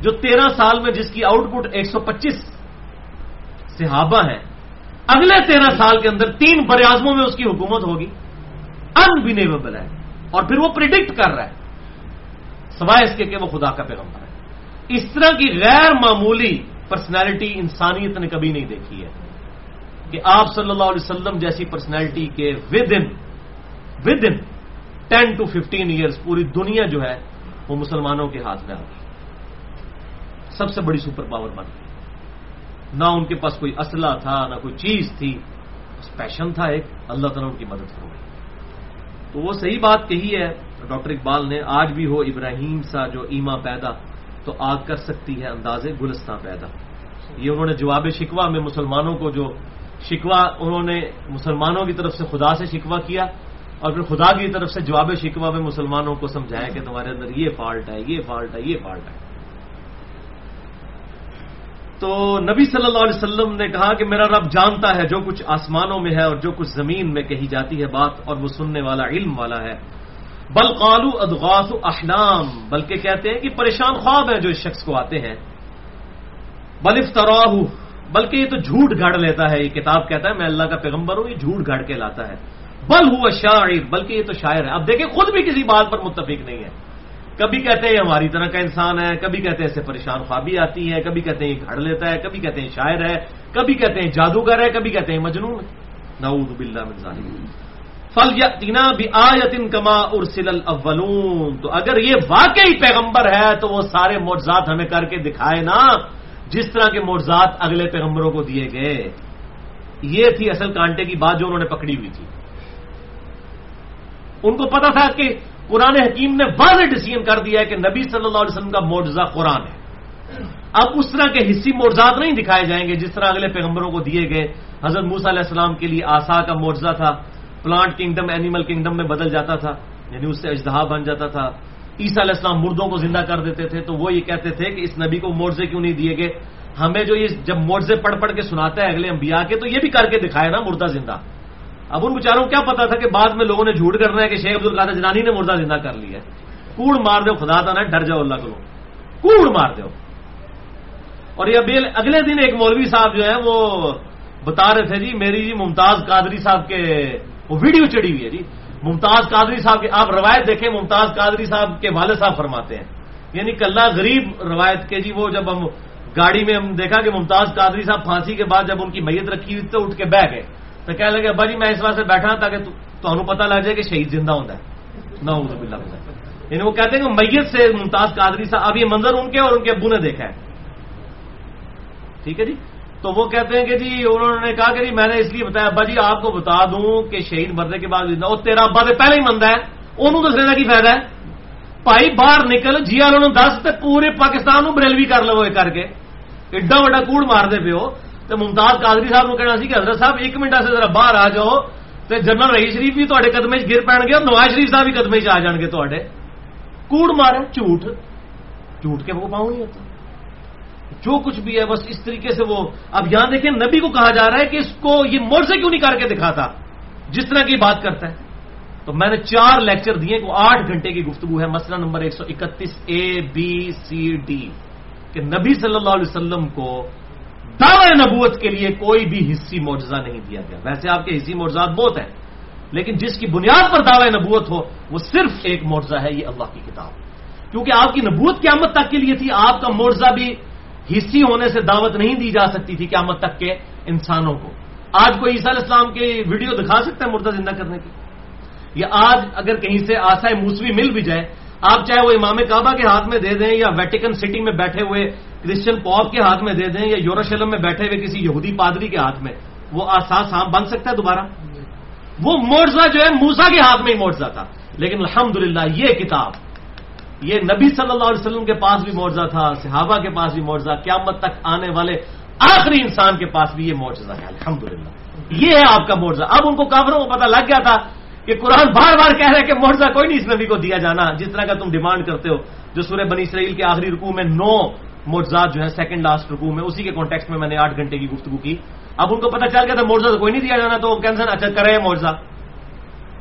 جو تیرہ سال میں جس کی آؤٹ پٹ ایک سو پچیس صحابہ ہیں، اگلے تیرہ سال کے اندر تین بریازموں میں اس کی حکومت ہوگی۔ انبینیویبل ہے۔ اور پھر وہ پرڈکٹ کر رہا ہے۔ سوائے اس کے کہ وہ خدا کا پیغمبر ہے۔ اس طرح کی غیر معمولی پرسنالٹی انسانیت نے کبھی نہیں دیکھی ہے کہ آپ صلی اللہ علیہ وسلم جیسی پرسنالٹی کے with in with in ten to fifteen years پوری دنیا جو ہے وہ مسلمانوں کے ہاتھ میں آ گئی سب سے بڑی سپر پاور بن گئی۔ نہ ان کے پاس کوئی اسلحہ تھا، نہ کوئی چیز تھی پیشن تھا ایک۔ اللہ تعالیٰ ان کی مدد کرو گئی تو وہ صحیح بات کہی ہے، ڈاکٹر اقبال نے، آج بھی ہو ابراہیم سا جو ایما پیدا تو آگ کر سکتی ہے، اندازے گلستان پیدا۔ یہ انہوں نے جواب شکوا میں مسلمانوں کو جو شکوا انہوں نے مسلمانوں کی طرف سے خدا سے شکوا کیا اور پھر خدا کی طرف سے جواب شکوا میں مسلمانوں کو سمجھایا کہ تمہارے اندر یہ فالٹ ہے، یہ فالٹ ہے، یہ فالٹ ہے۔ تو نبی صلی اللہ علیہ وسلم نے کہا کہ میرا رب جانتا ہے جو کچھ آسمانوں میں ہے اور جو کچھ زمین میں کہی جاتی ہے بات اور وہ سننے والا، علم والا ہے۔ بل قالو ادغاس احلام بلکہ کہتے ہیں کہ پریشان خواب ہیں جو اس شخص کو آتے ہیں۔ بل افطراہ بلکہ یہ تو جھوٹ گھڑ لیتا ہے، یہ کتاب کہتا ہے، میں اللہ کا پیغمبر ہوں، یہ جھوٹ گھڑ کے لاتا ہے۔ بل ہوا شاعر، بلکہ یہ تو شاعر ہے۔ اب دیکھیں، خود بھی کسی بات پر متفق نہیں ہے۔ کبھی کہتے ہیں ہماری طرح کا انسان ہے، کبھی کہتے ہیں اسے پریشان خوابی آتی ہے کبھی کہتے ہیں یہ گھڑ لیتا ہے، کبھی کہتے ہیں شاعر ہے، کبھی کہتے ہیں جادوگر ہے، کبھی کہتے ہیں مجنون نعوذ باللہ من ظالم فل یتینا بھی آیتن کما ارسل الاولون تو اگر یہ واقعی پیغمبر ہے تو وہ سارے معجزات ہمیں کر کے دکھائے نا، جس طرح کے معجزات اگلے پیغمبروں کو دیے گئے۔ یہ تھی اصل کانٹے کی بات جو انہوں نے پکڑی ہوئی تھی۔ ان کو پتا تھا کہ قرآن حکیم نے واضح ڈسیزن کر دیا ہے کہ نبی صلی اللہ علیہ وسلم کا معجزہ قرآن ہے۔ اب اس طرح کے حصی معجزات نہیں دکھائے جائیں گے جس طرح اگلے پیغمبروں کو دیے گئے۔ حضرت موسیٰ علیہ السلام کے لیے آسا کا معجزہ تھا۔ پلانٹ کنگڈم اینیمل کنگڈم میں بدل جاتا تھا یعنی اس سے اجتہا بن جاتا تھا۔ عیسیٰ علیہ السلام مردوں کو زندہ کر دیتے تھے، تو وہ یہ کہتے تھے کہ اس نبی کو معجزے کیوں نہیں دیے گئے؟ ہمیں جو یہ جب معجزے پڑھ پڑھ کے سناتا ہے اگلے انبیاء کے، تو یہ بھی کر کے دکھائے نا مردہ زندہ۔ اب ان بچاروں کو کیا پتا تھا کہ بعد میں لوگوں نے جھوٹ کرنا ہے کہ شیخ عبد القادر جنانی نے مردہ زندہ کر لیا ہے۔ کوڑ مار دو خدا تھا نا ڈر جاؤ اللہ کو۔ کوڑ مار دو اور یہ اگلے دن ایک مولوی صاحب جو ہے وہ بتا رہے تھے جی میری جی ممتاز قادری صاحب کے وہ ویڈیو چڑی ہوئی ہے جی۔ ممتاز قادری صاحب کے آپ روایت دیکھیں، ممتاز قادری صاحب کے والد صاحب فرماتے ہیں۔ یعنی کلّا غریب روایت کے جی وہ جب ہم گاڑی میں ہم دیکھا کہ ممتاز قادری صاحب پھانسی کے بعد جب ان کی میت رکھی ہوئی تو اٹھ کے بہ گئے۔ تو کہنے لگے، ابا جی میں اس واسطے بیٹھا تاکہ تمہیں پتا لگ جائے کہ شہید زندہ ہوتا ہے نہ یعنی وہ کہتے ہیں کہ میت سے ممتاز قادری صاحب، اب یہ منظر ان کے اور ان کے ابو نے دیکھا ہے۔ ٹھیک ہے جی؟ تو وہ کہتے ہیں کہ جی انہوں نے کہا کہ جی میں نے اس لیے بتایا ابا جی آپ کو بتا دوں کہ شہید مرنے کے بعد وہ تیرا ابا تو پہلے ہی منتا ہے انہوں دسنے کا کی فائدہ ہے بھائی باہر نکل جی آر دس تو پورے پاکستان بریلوی کر لو کر کے ایڈا وا کوڑ مار دے پیو تو ممتاز قادری صاحب کو کہنا سی کہ حضرت صاحب ایک منٹ سے ذرا باہر آ جاؤ تو جنرل رہی شریف بھی تے قدمے گر پی گے اور نواز شریف صاحب بھی قدمے آ جان گے تے کوڑ مارے جھوٹ جھوٹ کے وہ پاؤں نہیں ہوتا جو کچھ بھی ہے، بس اس طریقے سے وہ اب یہاں دیکھیں، نبی کو کہا جا رہا ہے کہ اس کو یہ موڑ سے کیوں نہیں کر کے دکھاتا؟ جس طرح کی بات کرتا ہے۔ تو میں نے چار لیکچر دیے کو آٹھ گھنٹے کی گفتگو ہے۔ مسئلہ نمبر ایک سو اکتیس اے بی سی ڈی کہ نبی صلی اللہ علیہ وسلم کو دعوی نبوت کے لیے کوئی بھی حصی معجزہ نہیں دیا گیا۔ ویسے آپ کے حصی معجزات بہت ہیں، لیکن جس کی بنیاد پر دعوی نبوت ہو، وہ صرف ایک معجزہ ہے، یہ اللہ کی کتاب۔ کیونکہ آپ کی نبوت قیامت تک کے لیے تھی، آپ کا معجزہ بھی حصی ہونے سے دعوت نہیں دی جا سکتی تھی قیامت تک کے انسانوں کو۔ آج کوئی عیسیٰ علیہ السلام کی ویڈیو دکھا سکتا ہے مردہ زندہ کرنے کی؟ یا آج اگر کہیں سے آسائے موسوی مل بھی جائے، آپ چاہے وہ امام کعبہ کے ہاتھ میں دے دیں یا ویٹیکن سٹی میں بیٹھے ہوئے کرسچن پاپ کے ہاتھ میں دے دیں یا یوروشلم میں بیٹھے ہوئے کسی یہودی پادری کے ہاتھ میں، وہ آساس ہاں بن سکتا ہے دوبارہ؟ وہ مورزہ جو ہے موسا کے ہاتھ میں ہی مورزہ تھا، لیکن الحمد یہ کتاب یہ نبی صلی اللہ علیہ وسلم کے پاس بھی معاوضہ تھا، صحابہ کے پاس بھی معاوضہ قیامت تک آنے والے آخری انسان کے پاس بھی یہ معاوضہ ہے۔ الحمد یہ ہے آپ کا معاوضہ اب ان کو کافروں کو پتا لگ گیا تھا کہ قرآن بار بار کہہ رہے کہ معاوضہ کوئی نہیں اس نبی کو دیا جانا۔ جس طرح کا تم ڈیمانڈ کرتے ہو، جو سورہ بنی اسرائیل کے آخری رکوع میں نو معجزات جو ہے سیکنڈ لاسٹ رکوع میں، اسی کے کانٹیکس میں میں نے آٹھ گھنٹے کی گفتگو کی۔ اب ان کو پتا چل گیا تھا معاوضہ تو کوئی نہیں دیا جانا، تو وہ کینسر اچھا کرے معاوضہ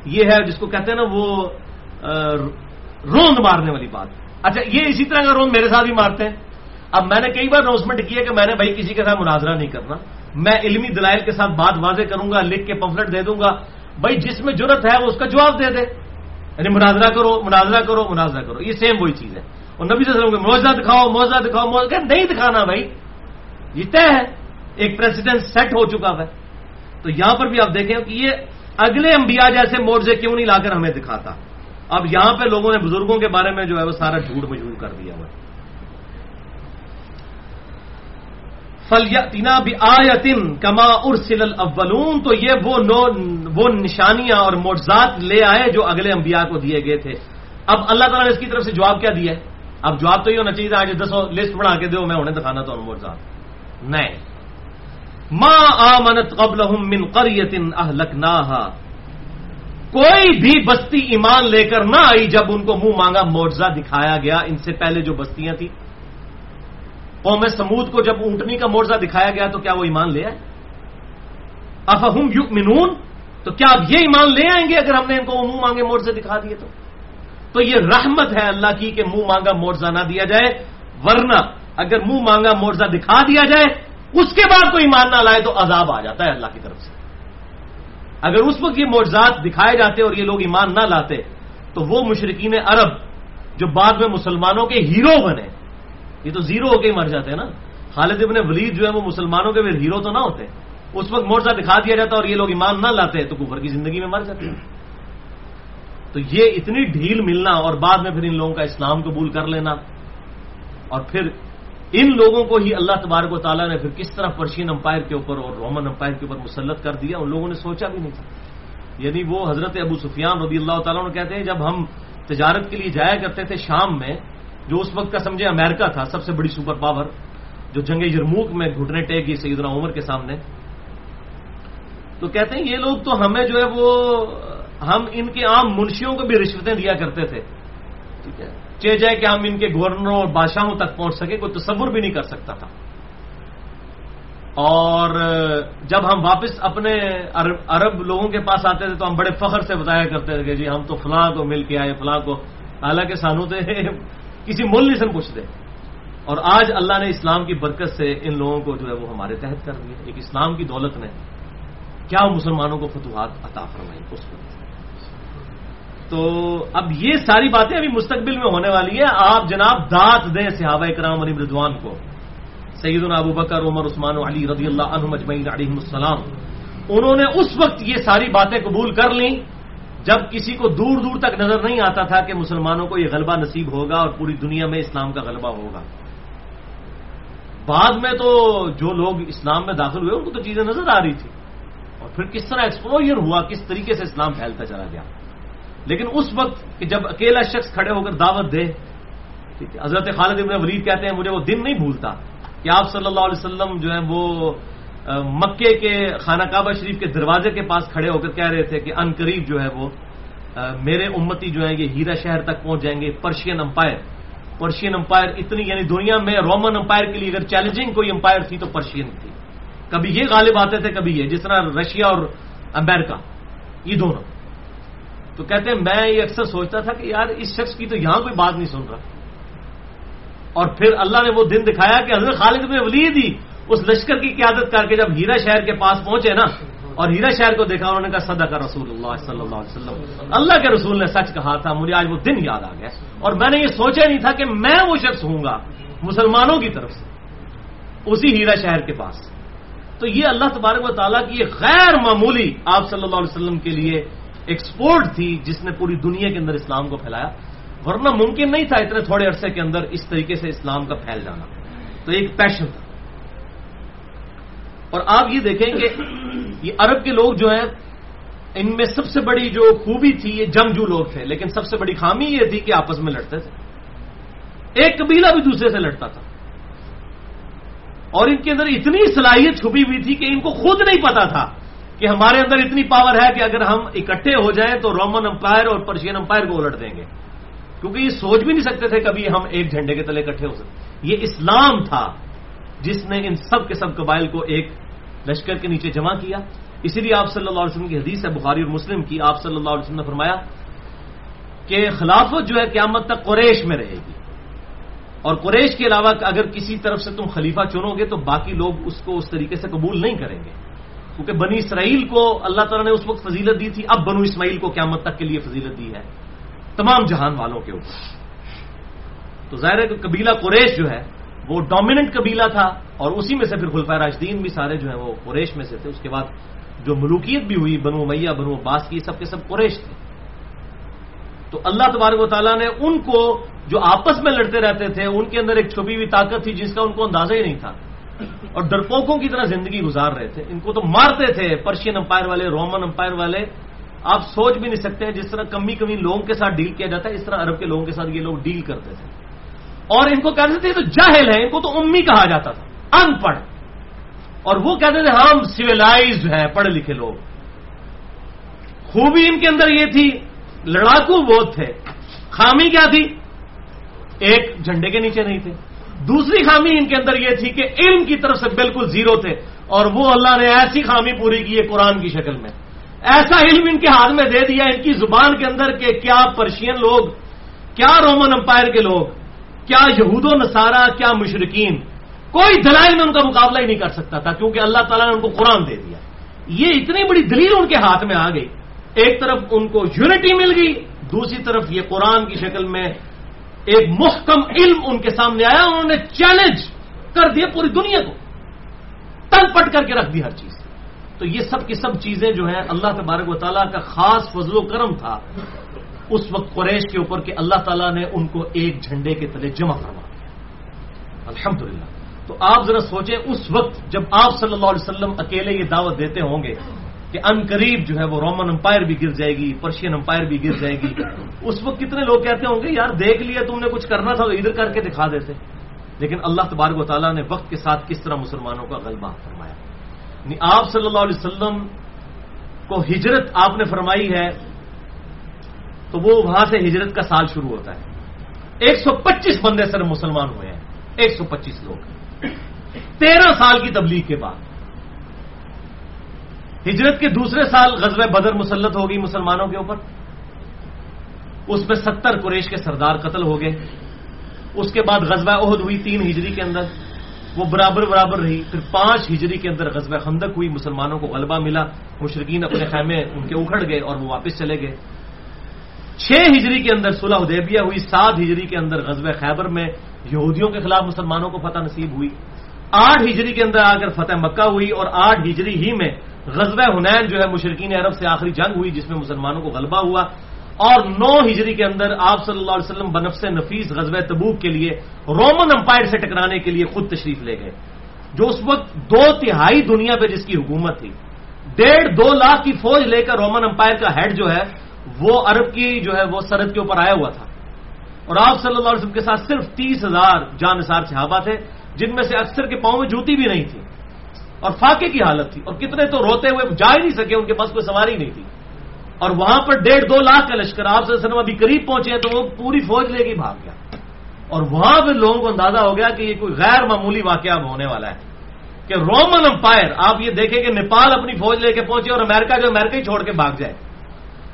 یہ ہے، جس کو کہتے ہیں نا وہ روند مارنے والی بات۔ اچھا یہ اسی طرح کا روند میرے ساتھ بھی مارتے ہیں، اب میں نے کئی بار اناؤنسمنٹ کیا کہ میں نے بھائی کسی کے ساتھ مناظرہ نہیں کرنا۔ میں علمی دلائل کے ساتھ بات واضح کروں گا، لکھ کے پمفلٹ دے دوں گا۔ بھائی، جس میں ضرورت ہے، وہ اس کا جواب دے دے۔ یعنی مناظرہ کرو مناظرہ کرو مناظرہ کرو۔ یہ سیم وہی چیز ہے۔ اور نبی صلی اللہ علیہ وسلم موضوع دکھاؤ موضوع دکھاؤ موضوع نہیں دکھانا بھائی۔ یہ طے ہے، ایک پریسیڈنٹ سیٹ ہو چکا ہے۔ تو یہاں پر بھی آپ دیکھیں کہ یہ اگلے انبیاء جیسے موضے کیوں نہیں لا کر ہمیں دکھاتا؟ اب یہاں پہ لوگوں نے بزرگوں کے بارے میں جو ہے وہ سارا جھوٹ مجھوٹ کر دیا ہوا فلیتنا بھی آیتن کما ارسل الاولون تو یہ وہ نو وہ نشانیاں اور معجزات لے آئے جو اگلے انبیاء کو دیے گئے تھے۔ اب اللہ تعالیٰ نے اس کی طرف سے جواب کیا دیا ہے۔ اب جواب تو یہ ہونا چاہیے آج دسو لسٹ بنا کے دو، میں انہیں دکھانا تو معجزات۔ نہیں۔ ماں آمنت قبل من قریت اہلکناہا کوئی بھی بستی ایمان لے کر نہ آئی جب ان کو منہ مانگا، معجزہ دکھایا گیا۔ ان سے پہلے جو بستیاں تھیں، قوم سمود کو جب اونٹنی کا معجزہ دکھایا گیا تو کیا وہ ایمان لے آئے؟ افہم یؤمنون؟ تو کیا اب یہ ایمان لے آئیں گے اگر ہم نے ان کو منہ مانگے، معجزے دکھا دیے تو؟ تو یہ رحمت ہے اللہ کی کہ منہ مانگا، معجزہ نہ دیا جائے۔ ورنہ اگر منہ مانگا، معجزہ دکھا دیا جائے، اس کے بعد کوئی ایمان نہ لائے تو عذاب آ جاتا ہے اللہ کی طرف سے۔ اگر اس وقت یہ معجزات دکھائے جاتے اور یہ لوگ ایمان نہ لاتے، تو وہ مشرقین عرب جو بعد میں مسلمانوں کے ہیرو بنے، یہ تو زیرو ہو کے ہی مر جاتے ہیں نا۔ خالد ابن ولید جو ہے وہ مسلمانوں کے پھر ہیرو تو نہ ہوتے۔ اس وقت مورچہ دکھا دیا جاتا اور یہ لوگ ایمان نہ لاتے تو کفر کی زندگی میں مر جاتے ہیں۔ تو یہ اتنی ڈھیل ملنا اور بعد میں پھر ان لوگوں کا اسلام قبول کر لینا اور پھر ان لوگوں کو ہی اللہ تبارک و تعالیٰ نے پھر کس طرح پرشین امپائر کے اوپر اور رومن امپائر کے اوپر مسلط کر دیا، ان لوگوں نے سوچا بھی نہیں تھا۔ یعنی وہ حضرت ابو سفیان رضی اللہ تعالیٰ نے کہتے ہیں، جب ہم تجارت کے لیے جایا کرتے تھے شام میں، جو اس وقت کا سمجھے امریکہ تھا، سب سے بڑی سپر پاور، جو جنگ یرموک میں گھٹنے ٹیک گئی سیدنا عمر کے سامنے، تو کہتے ہیں یہ لوگ تو ہمیں جو ہے وہ، ہم ان کے عام منشیوں کو بھی رشوتیں دیا کرتے تھے۔ ٹھیک ہے؟ چے جائے کہ ہم ان کے گورنروں اور بادشاہوں تک پہنچ سکے کوئی تصور بھی نہیں کر سکتا تھا۔ اور جب ہم واپس اپنے عرب لوگوں کے پاس آتے تھے تو ہم بڑے فخر سے بتایا کرتے تھے کہ جی ہم تو فلاں کو مل کے آئے، فلاں کو۔ حالانکہ سانو تھے کسی مل نہیں سن پوچھتے۔ اور آج اللہ نے اسلام کی برکت سے ان لوگوں کو جو ہے وہ ہمارے تحت کر دیا ایک اسلام کی دولت نے کیا مسلمانوں کو فتوحات عطا فرمائی اس وقت تو اب یہ ساری باتیں ابھی مستقبل میں ہونے والی ہے آپ جناب دات دیں صحابہ کرام علی رضوان کو۔ سعید ابو بکر، عمر، عثمان، علی رضی اللہ عنہ مجمعین علیہ السلام۔ انہوں نے اس وقت یہ ساری باتیں قبول کر لیں۔ جب کسی کو دور دور تک نظر نہیں آتا تھا کہ مسلمانوں کو یہ غلبہ نصیب ہوگا اور پوری دنیا میں اسلام کا غلبہ ہوگا۔ بعد میں تو جو لوگ اسلام میں داخل ہوئے، ان کو تو چیزیں نظر آ رہی تھی اور پھر کس طرح ایکسپلوئر ہوا، کس طریقے سے اسلام پھیلتا چلا گیا؟ لیکن اس وقت کہ جب اکیلا شخص کھڑے ہو کر دعوت دے، ٹھیک ہے، حضرت خالد ابن ولید کہتے ہیں، مجھے وہ دن نہیں بھولتا کہ آپ صلی اللہ علیہ وسلم جو ہے وہ مکے کے خانہ کعبہ شریف کے دروازے کے پاس کھڑے ہو کر کہہ رہے تھے کہ ان قریب جو ہے وہ میرے امتی جو ہیں یہ ہیرا شہر تک پہنچ جائیں گے، پرشین امپائر۔ پرشین امپائر اتنی یعنی دنیا میں رومن امپائر کے لیے اگر چیلنجنگ کوئی امپائر تھی تو پرشین تھی۔ کبھی یہ غالب آتے تھے، کبھی یہ، جس طرح رشیا اور امریکہ، یہ دونوں۔ تو کہتے ہیں، میں یہ اکثر سوچتا تھا کہ یار، اس شخص کی تو یہاں کوئی بات نہیں سن رہا۔ اور پھر اللہ نے وہ دن دکھایا کہ حضرت خالد میں ولید ہی اس لشکر کی قیادت کر کے جب ہیرا شہر کے پاس پہنچے نا، اور ہیرا شہر کو دیکھا، انہوں نے کہا صدا کا رسول اللہ صلی اللہ علیہ وسلم۔ اللہ کے رسول نے سچ کہا تھا، مجھے آج وہ دن یاد آ گیا۔ اور میں نے یہ سوچا نہیں تھا کہ میں وہ شخص ہوں گا مسلمانوں کی طرف سے، اسی ہیرا شہر کے پاس۔ تو یہ اللہ تبارک و تعالیٰ کی ایک غیر معمولی آپ صلی اللہ علیہ وسلم کے لیے ایکسپورٹ تھی جس نے پوری دنیا کے اندر اسلام کو پھیلایا ورنہ ممکن نہیں تھا اتنے تھوڑے عرصے کے اندر اس طریقے سے اسلام کا پھیل جانا تو ایک پیشن تھا اور آپ یہ دیکھیں کہ یہ عرب کے لوگ جو ہیں ان میں سب سے بڑی جو خوبی تھی یہ جنگجو لوگ تھے لیکن سب سے بڑی خامی یہ تھی کہ آپس میں لڑتے تھے ایک قبیلہ بھی دوسرے سے لڑتا تھا اور ان کے اندر اتنی صلاحیت چھپی ہوئی تھی کہ ان کو خود نہیں پتا تھا کہ ہمارے اندر اتنی پاور ہے کہ اگر ہم اکٹھے ہو جائیں تو رومن امپائر اور پرشین امپائر کو الٹ دیں گے۔ کیونکہ یہ سوچ بھی نہیں سکتے تھے کبھی ہم ایک جھنڈے کے تلے اکٹھے ہو سکتے۔ یہ اسلام تھا جس نے ان سب کے سب قبائل کو ایک لشکر کے نیچے جمع کیا۔ اسی لیے آپ صلی اللہ علیہ وسلم کی حدیث ہے بخاری اور مسلم کی۔ آپ صلی اللہ علیہ وسلم نے فرمایا کہ خلافت جو ہے قیامت تک قریش میں رہے گی۔ اور قریش کے علاوہ اگر کسی طرف سے تم خلیفہ چنو گے تو باقی لوگ اس کو اس طریقے سے قبول نہیں کریں گے۔ کیونکہ بنی اسرائیل کو اللہ تعالیٰ نے اس وقت فضیلت دی تھی، اب بنو اسماعیل کو قیامت تک کے لیے فضیلت دی ہے۔ تمام جہان والوں کے اوپر۔ تو ظاہر ہے کہ قبیلہ قریش جو ہے، وہ ڈومیننٹ قبیلہ تھا اور اسی میں سے پھر خلفۂ راجدین بھی سارے جو ہیں وہ قریش میں سے تھے۔ اس کے بعد جو ملوکیت بھی ہوئی، بنو میاں بنو عباس کی سب کے سب قریش تھے۔ تو اللہ تبارک و تعالیٰ نے ان کو جو آپس میں لڑتے رہتے تھے، ان کے اندر ایک چھپی ہوئی طاقت تھی جس کا ان کو اندازہ ہی نہیں تھا۔ اور ڈرپوکوں کی طرح زندگی گزار رہے تھے۔ ان کو تو مارتے تھے پرشین امپائر والے رومن امپائر والے۔ آپ سوچ بھی نہیں سکتے جس طرح کمی کمی لوگوں کے ساتھ ڈیل کیا جاتا ہے، اس طرح عرب کے لوگوں کے ساتھ یہ لوگ ڈیل کرتے تھے۔ اور ان کو کہتے تھے تو جاہل ہے ان کو تو امی کہا جاتا تھا ان پڑھ اور وہ کہتے تھے، ہم سویلائزڈ ہیں، پڑھے لکھے لوگ۔ خوبی ان کے اندر یہ تھی، لڑاکو بہت تھے۔ خامی کیا تھی؟ ایک جھنڈے کے نیچے نہیں تھے۔ دوسری خامی ان کے اندر یہ تھی کہ علم کی طرف سے بالکل زیرو تھے اور وہ اللہ نے ایسی خامی پوری کی ہے قرآن کی شکل میں۔ ایسا علم ان کے ہاتھ میں دے دیا ان کی زبان کے اندر کہ کیا پرشین لوگ، کیا رومن امپائر کے لوگ، کیا یہود و نصارہ، کیا مشرقین کوئی دلائل میں ان کا مقابلہ ہی نہیں کر سکتا تھا کیونکہ اللہ تعالیٰ نے ان کو قرآن دے دیا۔ یہ اتنی بڑی دلیل ان کے ہاتھ میں آ گئی۔ ایک طرف ان کو یونٹی مل گئی، دوسری طرف یہ قرآن کی شکل میں ایک محکم علم ان کے سامنے آیا، انہوں نے چیلنج کر دیا پوری دنیا کو۔ تن پٹ کر کے رکھ دی ہر چیز تو یہ سب کی سب چیزیں جو ہیں، اللہ تبارک و تعالیٰ کا خاص فضل و کرم تھا۔ اس وقت قریش کے اوپر کہ اللہ تعالیٰ نے ان کو ایک جھنڈے کے تلے جمع کروا دیا۔ الحمد تو آپ ذرا سوچیں، اس وقت جب آپ صلی اللہ علیہ وسلم اکیلے یہ دعوت دیتے ہوں گے کہ ان قریب جو ہے وہ رومن امپائر بھی گر جائے گی پرشین امپائر بھی گر جائے گی۔ اس وقت کتنے لوگ کہتے ہوں گے، یار دیکھ لیا تم نے کچھ کرنا تھا تو ادھر کر کے دکھا دیتے۔ لیکن اللہ تبارک و تعالیٰ نے وقت کے ساتھ کس طرح مسلمانوں کا غلبہ فرمایا۔ یعنی آپ صلی اللہ علیہ وسلم کو ہجرت آپ نے فرمائی ہے، تو وہ وہاں سے ہجرت کا سال شروع ہوتا ہے۔ ایک سو پچیس بندے سر مسلمان ہوئے ہیں، ایک سو پچیس لوگ۔ تیرہ سال کی تبلیغ کے بعد ہجرت کے دوسرے سال غزب بدر مسلط ہو گئی مسلمانوں کے اوپر۔ اس میں ستر قریش کے سردار قتل ہو گئے۔ اس کے بعد غزبہ عہد ہوئی تین ہجری کے اندر۔ وہ برابر برابر رہی۔ پھر پانچ ہجری کے اندر غزب خندق ہوئی۔ مسلمانوں کو غلبہ ملا۔ مشرقین اپنے خیمے ان کے اکھڑ گئے اور وہ واپس چلے گئے۔ چھ ہجری کے اندر صلح حدیبیہ ہوئی۔ سات ہجری کے اندر غزب خیبر میں یہودیوں کے خلاف مسلمانوں کو فتح نصیب ہوئی۔ آٹھ ہجری کے اندر آ کر فتح مکہ ہوئی اور آٹھ ہجری ہی میں غزب حنین جو ہے مشرقین عرب سے آخری جنگ ہوئی جس میں مسلمانوں کو غلبہ ہوا اور نو ہجری کے اندر آپ صلی اللہ علیہ وسلم بنفس نفیس غزب تبوک کے لیے رومن امپائر سے ٹکرانے کے لیے خود تشریف لے گئے۔ جو اس وقت دو تہائی دنیا پہ جس کی حکومت تھی، ڈیڑھ دو لاکھ کی فوج لے کر رومن امپائر کا ہیڈ جو ہے، وہ عرب کی جو ہے، وہ سرحد کے اوپر آیا ہوا تھا۔ اور آپ صلی اللہ علیہ وسلم کے ساتھ صرف تیس ہزار جان صحابہ تھے، جن میں سے اکثر کے پاؤں میں جوتی بھی نہیں تھی۔ اور فاقے کی حالت تھی اور کتنے تو روتے ہوئے جا ہی نہیں سکے، ان کے پاس کوئی سواری نہیں تھی۔ اور وہاں پر ڈیڑھ دو لاکھ کا لشکر آپ سے ابھی قریب پہنچے ہیں تو وہ پوری فوج لے کے بھاگ گیا۔ اور وہاں پہ لوگوں کو اندازہ ہو گیا کہ یہ کوئی غیر معمولی واقعہ اب ہونے والا ہے۔ کہ رومن امپائر آپ یہ دیکھیں کہ نیپال اپنی فوج لے کے پہنچے اور امریکہ جو امریکہ ہی چھوڑ کے بھاگ جائے۔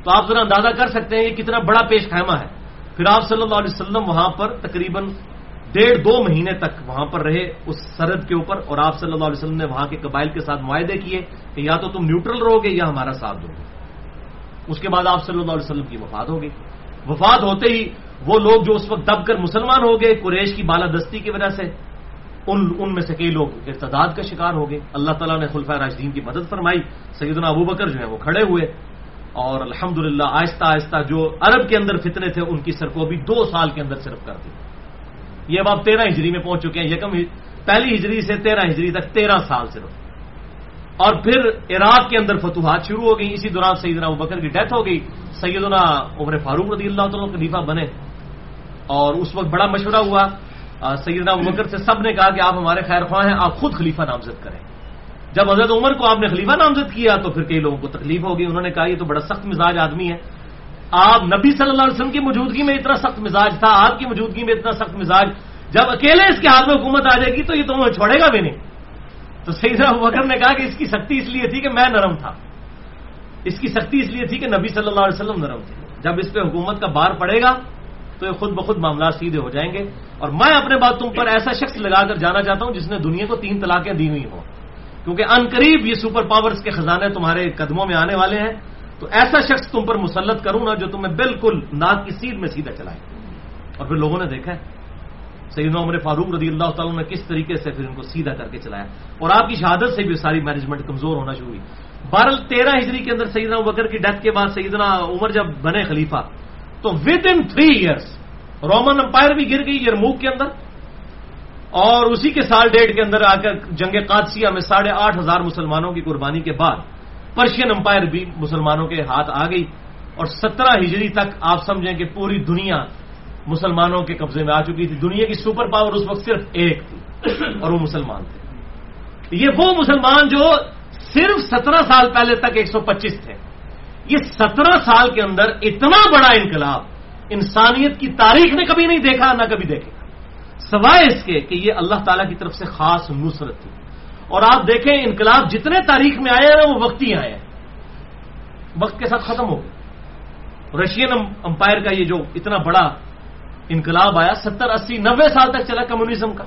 تو آپ ذرا اندازہ کر سکتے ہیں یہ کتنا بڑا پیش خیمہ ہے۔ پھر آپ صلی اللہ علیہ وسلم وہاں پر تقریباً ڈیڑھ دو مہینے تک وہاں پر رہے اس سرحد کے اوپر اور آپ صلی اللہ علیہ وسلم نے وہاں کے قبائل کے ساتھ معاہدے کیے کہ یا تو تم نیوٹرل رہو گے یا ہمارا ساتھ دو گے۔ اس کے بعد آپ صلی اللہ علیہ وسلم کی وفات ہو گئی۔ وفات ہوتے ہی وہ لوگ جو اس وقت دب کر مسلمان ہو گئے، قریش کی بالادستی کی وجہ سے، ان ان میں سے کئی لوگ ارتداد کا شکار ہو گئے۔ اللہ تعالیٰ نے خلفۂ راجدین کی مدد فرمائی۔ سیدنا ابو بکر جو ہے وہ کھڑے ہوئے اور الحمد آہستہ آہستہ جو عرب کے اندر فتنے تھے، ان کی سرکوبی دو سال کے اندر صرف کر دی۔ یہ اب آپ تیرہ ہجری میں پہنچ چکے ہیں، یکم پہلی ہجری سے تیرہ ہجری تک، تیرہ سال صرف اور پھر عراق کے اندر فتوحات شروع ہو گئی، اسی دوران سیدنا ابو بکر کی ڈیتھ ہو گئی۔ سیدنا عمر فاروق رضی اللہ تعالیٰ خلیفہ بنے۔ اور اس وقت بڑا مشورہ ہوا۔ سیدنا ابو بکر سے سب نے کہا کہ آپ ہمارے خیر خواہ ہیں، آپ خود خلیفہ نامزد کریں۔ جب حضرت عمر کو آپ نے خلیفہ نامزد کیا تو پھر کئی لوگوں کو تکلیف ہوگی انہوں نے کہا، یہ تو بڑا سخت مزاج آدمی ہے۔ آپ نبی صلی اللہ علیہ وسلم کی موجودگی میں اتنا سخت مزاج تھا، آپ کی موجودگی میں اتنا سخت مزاج۔ جب اکیلے اس کے ہاتھ میں حکومت آ جائے گی تو یہ تمہیں چھوڑے گا بھی نہیں۔ تو سیدنا ابو بکر نے کہا کہ اس کی سختی اس لیے تھی کہ میں نرم تھا۔ اس کی سختی اس لیے تھی کہ نبی صلی اللہ علیہ وسلم نرم تھے۔ جب اس پہ حکومت کا بار پڑے گا تو یہ خود بخود معاملات سیدھے ہو جائیں گے۔ اور میں اپنے بات تم پر ایسا شخص لگا کر جانا چاہتا ہوں جس نے دنیا کو تین طلاقیں دی ہوئی ہوں۔ کیونکہ ان قریب یہ سپر پاورز کے خزانے تمہارے قدموں میں آنے والے ہیں۔ تو ایسا شخص تم پر مسلط کروں نا جو تمہیں بالکل ناک کی سیدھ میں سیدھا چلائے۔ اور پھر لوگوں نے دیکھا ہے، سیدنا عمر فاروق رضی اللہ تعالیٰ نے کس طریقے سے پھر ان کو سیدھا کر کے چلایا۔ اور آپ کی شہادت سے بھی ساری مینجمنٹ کمزور ہونا شروع ہوئی۔ بارہ تیرہ ہجری کے اندر سیدنا بکر کی ڈیتھ کے بعد سیدنا عمر جب بنے خلیفہ، تو with in three years Roman empire بھی گر گئی یرموک کے اندر۔ اور اسی کے سال ڈیٹ کے اندر آ کر جنگ قادسیہ میں ساڑھے آٹھ ہزار مسلمانوں کی قربانی کے بعد پرشین امپائر بھی مسلمانوں کے ہاتھ آ گئی اور سترہ ہجری تک آپ سمجھیں کہ پوری دنیا مسلمانوں کے قبضے میں آ چکی تھی۔ دنیا کی سپر پاور اس وقت صرف ایک تھی اور وہ مسلمان تھے۔ یہ وہ مسلمان جو صرف سترہ سال پہلے تک ایک سو پچیس تھے۔ یہ سترہ سال کے اندر اتنا بڑا انقلاب انسانیت کی تاریخ نے کبھی نہیں دیکھا، نہ کبھی دیکھے۔ سوائے اس کے کہ یہ اللہ تعالی کی طرف سے خاص نصرت تھی۔ اور آپ دیکھیں انقلاب جتنے تاریخ میں آئے ہیں وہ وقت ہی آئے ہیں وقت کے ساتھ ختم ہو گئے رشین امپائر کا یہ جو اتنا بڑا انقلاب آیا، ستر اسی نوے سال تک چلا کمیونزم کا۔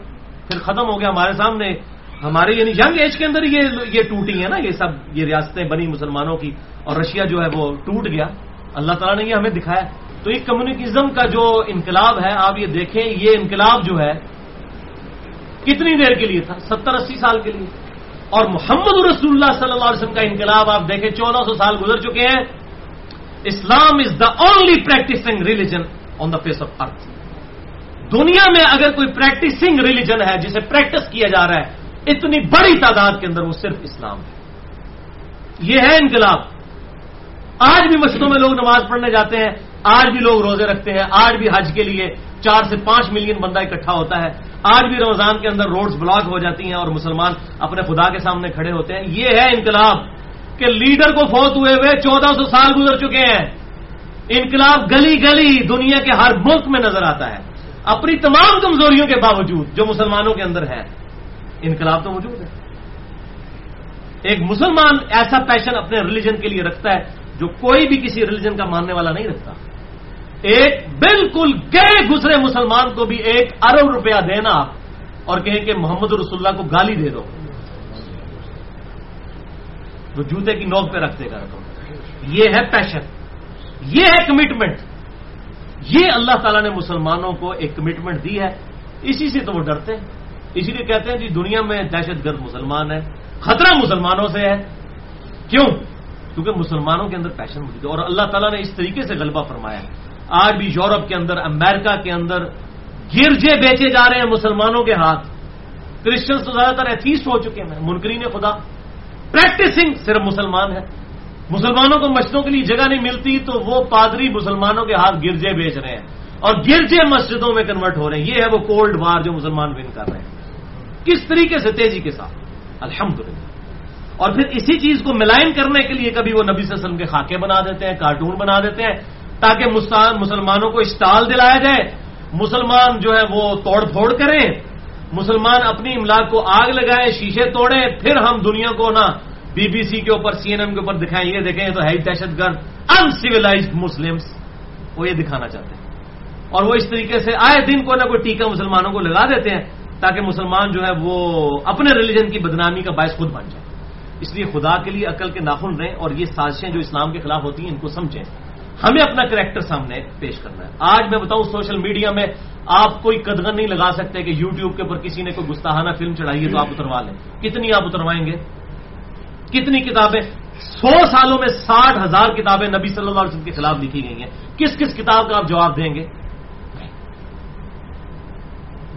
پھر ختم ہو گیا۔ ہمارے سامنے ہمارے یعنی ینگ ایج کے اندر یہ یہ ٹوٹی ہے نا، یہ سب یہ ریاستیں بنی مسلمانوں کی۔ اور رشیا جو ہے وہ ٹوٹ گیا۔ اللہ تعالیٰ نے یہ ہمیں دکھایا۔ تو یہ کمیونزم کا جو انقلاب ہے، آپ یہ دیکھیں، یہ انقلاب جو ہے کتنی دیر کے لیے تھا؟ ستر اسی سال کے لیے۔ اور محمد رسول اللہ صلی اللہ علیہ وسلم کا انقلاب آپ دیکھیں، چودہ سو سال گزر چکے ہیں۔ Islam is the only practicing religion on the face of earth دنیا میں اگر کوئی پریکٹسنگ ریلیجن ہے، جسے پریکٹس کیا جا رہا ہے، اتنی بڑی تعداد کے اندر وہ صرف اسلام ہے۔ یہ ہے انقلاب۔ آج بھی مسجدوں میں لوگ نماز پڑھنے جاتے ہیں، آج بھی لوگ روزے رکھتے ہیں، آج بھی حج کے لیے۔ چار سے پانچ ملین بندہ اکٹھا ہوتا ہے۔ آج بھی رمضان کے اندر روڈز بلاک ہو جاتی ہیں اور مسلمان اپنے خدا کے سامنے کھڑے ہوتے ہیں۔ یہ ہے انقلاب کہ لیڈر کو فوت ہوئے ہوئے چودہ سو سال گزر چکے ہیں۔ انقلاب گلی گلی دنیا کے ہر ملک میں نظر آتا ہے۔ اپنی تمام کمزوریوں کے باوجود جو مسلمانوں کے اندر ہے انقلاب تو موجود ہے۔ ایک مسلمان ایسا پیشن اپنے ریلیجن کے لیے رکھتا ہے جو کوئی بھی کسی ریلیجن کا ماننے والا نہیں رکھتا۔ ایک بالکل گئے گزرے مسلمان کو بھی ایک ارب روپیہ دینا اور کہیں کہ محمد رسول اللہ کو گالی دے دو۔ وہ جوتے کی نوک پہ رکھ دے گا۔ رقم یہ ہے پیشن یہ ہے کمٹمنٹ یہ اللہ تعالیٰ نے مسلمانوں کو ایک کمٹمنٹ دی ہے۔ اسی سے تو وہ ڈرتے ہیں۔ اسی لیے کہتے ہیں جی دنیا میں دہشت گرد مسلمان ہے خطرہ مسلمانوں سے ہے۔ کیوں؟ کیونکہ مسلمانوں کے اندر پیشن موجود ہے اور اللہ تعالیٰ نے اس طریقے سے غلبہ فرمایا ہے۔ آج بھی یورپ کے اندر، امریکہ کے اندر گرجے بیچے جا رہے ہیں مسلمانوں کے ہاتھ۔ کرسچنس تو زیادہ تر ایتھیسٹ ہو چکے ہیں۔ منکرین خدا۔ پریکٹسنگ صرف مسلمان ہے مسلمانوں کو مسجدوں کے لیے جگہ نہیں ملتی تو وہ پادری مسلمانوں کے ہاتھ گرجے بیچ رہے ہیں۔ اور گرجے مسجدوں میں کنورٹ ہو رہے ہیں۔ یہ ہے وہ کولڈ وار جو مسلمان ون کر رہے ہیں۔ کس طریقے سے تیزی کے ساتھ؟ الحمد اور پھر اسی چیز کو ملائن کرنے کے لیے کبھی وہ نبی صلی اللہ علیہ وسلم کے خاکے بنا دیتے ہیں، کارٹون بنا دیتے ہیں۔ تاکہ مسلمانوں کو اسٹال دلایا جائے۔ مسلمان جو ہے وہ توڑ پھوڑ کریں۔ مسلمان اپنی املاک کو آگ لگائیں، شیشے توڑیں، پھر ہم دنیا کو نا بی بی سی کے اوپر، سی این ایم کے اوپر دکھائیں۔ یہ دیکھیں تو ہے دہشت گرد ان سیویلائزڈ مسلمس وہ یہ دکھانا چاہتے ہیں۔ اور وہ اس طریقے سے آئے دن کو نہ کوئی ٹیکہ مسلمانوں کو لگا دیتے ہیں، تاکہ مسلمان جو ہے وہ اپنے ریلیجن کی بدنامی کا باعث خود بن جائے اس لیے خدا کے لیے عقل کے ناخن رہیں اور یہ سازشیں جو اسلام کے خلاف ہوتی ہیں، ان کو سمجھیں۔ ہمیں اپنا کریکٹر سامنے پیش کرنا ہے۔ آج میں بتاؤں، سوشل میڈیا میں آپ کوئی قدغن نہیں لگا سکتے کہ یو ٹیوب کے اوپر کسی نے کوئی گستاحانہ فلم چڑھائی ہے تو آپ اتروا لیں۔ کتنی آپ اتروائیں گے؟ کتنی کتابیں؟ سو سالوں میں ساٹھ ہزار کتابیں نبی صلی اللہ علیہ وسلم کے خلاف لکھی گئی ہیں۔ کس کس کتاب کا آپ جواب دیں گے؟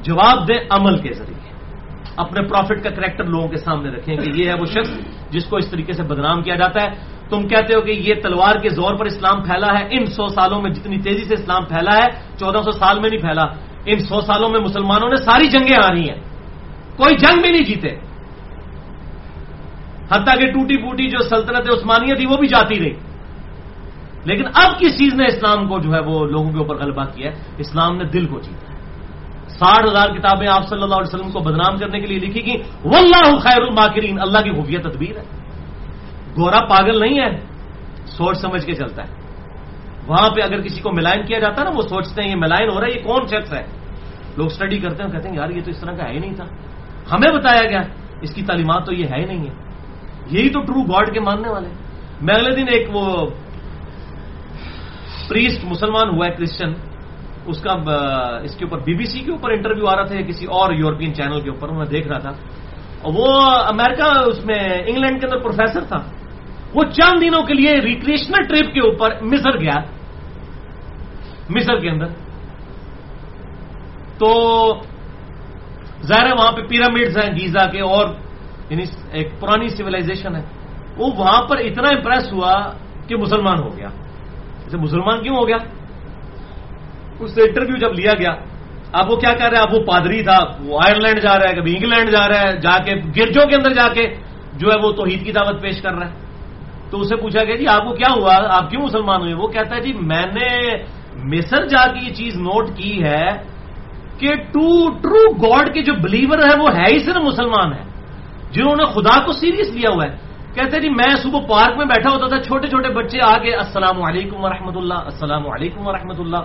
جواب دیں عمل کے ذریعے۔ اپنے پروفٹ کا کریکٹر لوگوں کے سامنے رکھیں کہ یہ ہے وہ شخص جس کو اس طریقے سے بدنام کیا جاتا ہے۔ تم کہتے ہو کہ یہ تلوار کے زور پر اسلام پھیلا ہے، ان سو سالوں میں جتنی تیزی سے اسلام پھیلا ہے، چودہ سو سال میں نہیں پھیلا۔ ان سو سالوں میں مسلمانوں نے ساری جنگیں ہاری ہیں۔ کوئی جنگ بھی نہیں جیتے۔ حتیٰ کہ ٹوٹی پوٹی جو سلطنت عثمانیہ تھی وہ بھی جاتی رہی۔ لیکن اب کس چیز نے اسلام کو جو ہے وہ لوگوں کے اوپر غلبہ کیا ہے؟ اسلام نے دل کو جیتا ہے۔ ساٹھ ہزار کتابیں آپ صلی اللہ علیہ وسلم کو بدنام کرنے کے لیے لکھی گئی واللہ خیر الماکرین، اللہ کی خفیہ تدبیر ہے۔ گورا پاگل نہیں ہے، سوچ سمجھ کے چلتا ہے۔ وہاں پہ اگر کسی کو ملائن کیا جاتا نا، وہ سوچتے ہیں یہ ملائن ہو رہا ہے، یہ کون شخص ہے؟ لوگ اسٹڈی کرتے ہیں، کہتے ہیں یار یہ تو اس طرح کا ہے ہی نہیں تھا۔ ہمیں بتایا گیا، اس کی تعلیمات تو یہ ہے ہی نہیں ہے یہی تو ٹرو گاڈ کے ماننے والے میں اگلے دن ایک وہ پریسٹ مسلمان ہوا ہے کرسچن اس کا اس کے اوپر بی بی سی کے اوپر انٹرویو آ رہا تھا کسی اور یورپین چینل کے اوپر، میں دیکھ رہا تھا۔ اور وہ امریکہ اس میں انگلینڈ کے اندر پروفیسر تھا۔ وہ چند دنوں کے لیے ریکریشنل ٹرپ کے اوپر مصر گیا۔ مصر کے اندر۔ تو ظاہر ہے وہاں پہ پیرامڈز ہیں گیزا کے اور یعنی ایک پرانی سویلائزیشن ہے۔ وہ وہاں پر اتنا امپریس ہوا کہ مسلمان ہو گیا۔ جیسے مسلمان کیوں ہو گیا؟ اس سے انٹرویو جب لیا گیا، اب وہ کیا کہہ رہا ہے؟ اب وہ پادری تھا، وہ آئرلینڈ جا رہا ہے، کبھی انگلینڈ جا رہا ہے، جا کے گرجوں کے اندر جا کے جو ہے وہ توحید کی دعوت پیش کر رہا ہے۔ تو اسے پوچھا گیا جی آپ کو کیا ہوا؟ آپ کیوں مسلمان ہوئے؟ وہ کہتا ہے جی میں نے مصر جا کے یہ چیز نوٹ کی ہے کہ ٹو، ٹرو گاڈ کے جو بلیور ہے وہ ہے ہی صرف مسلمان ہے جنہوں نے خدا کو سیریس لیا ہوا ہے۔ کہتے جی میں صبح پارک میں بیٹھا ہوتا تھا، چھوٹے چھوٹے بچے آ کے، السلام علیکم ورحمۃ اللہ، السلام علیکم ورحمۃ اللہ۔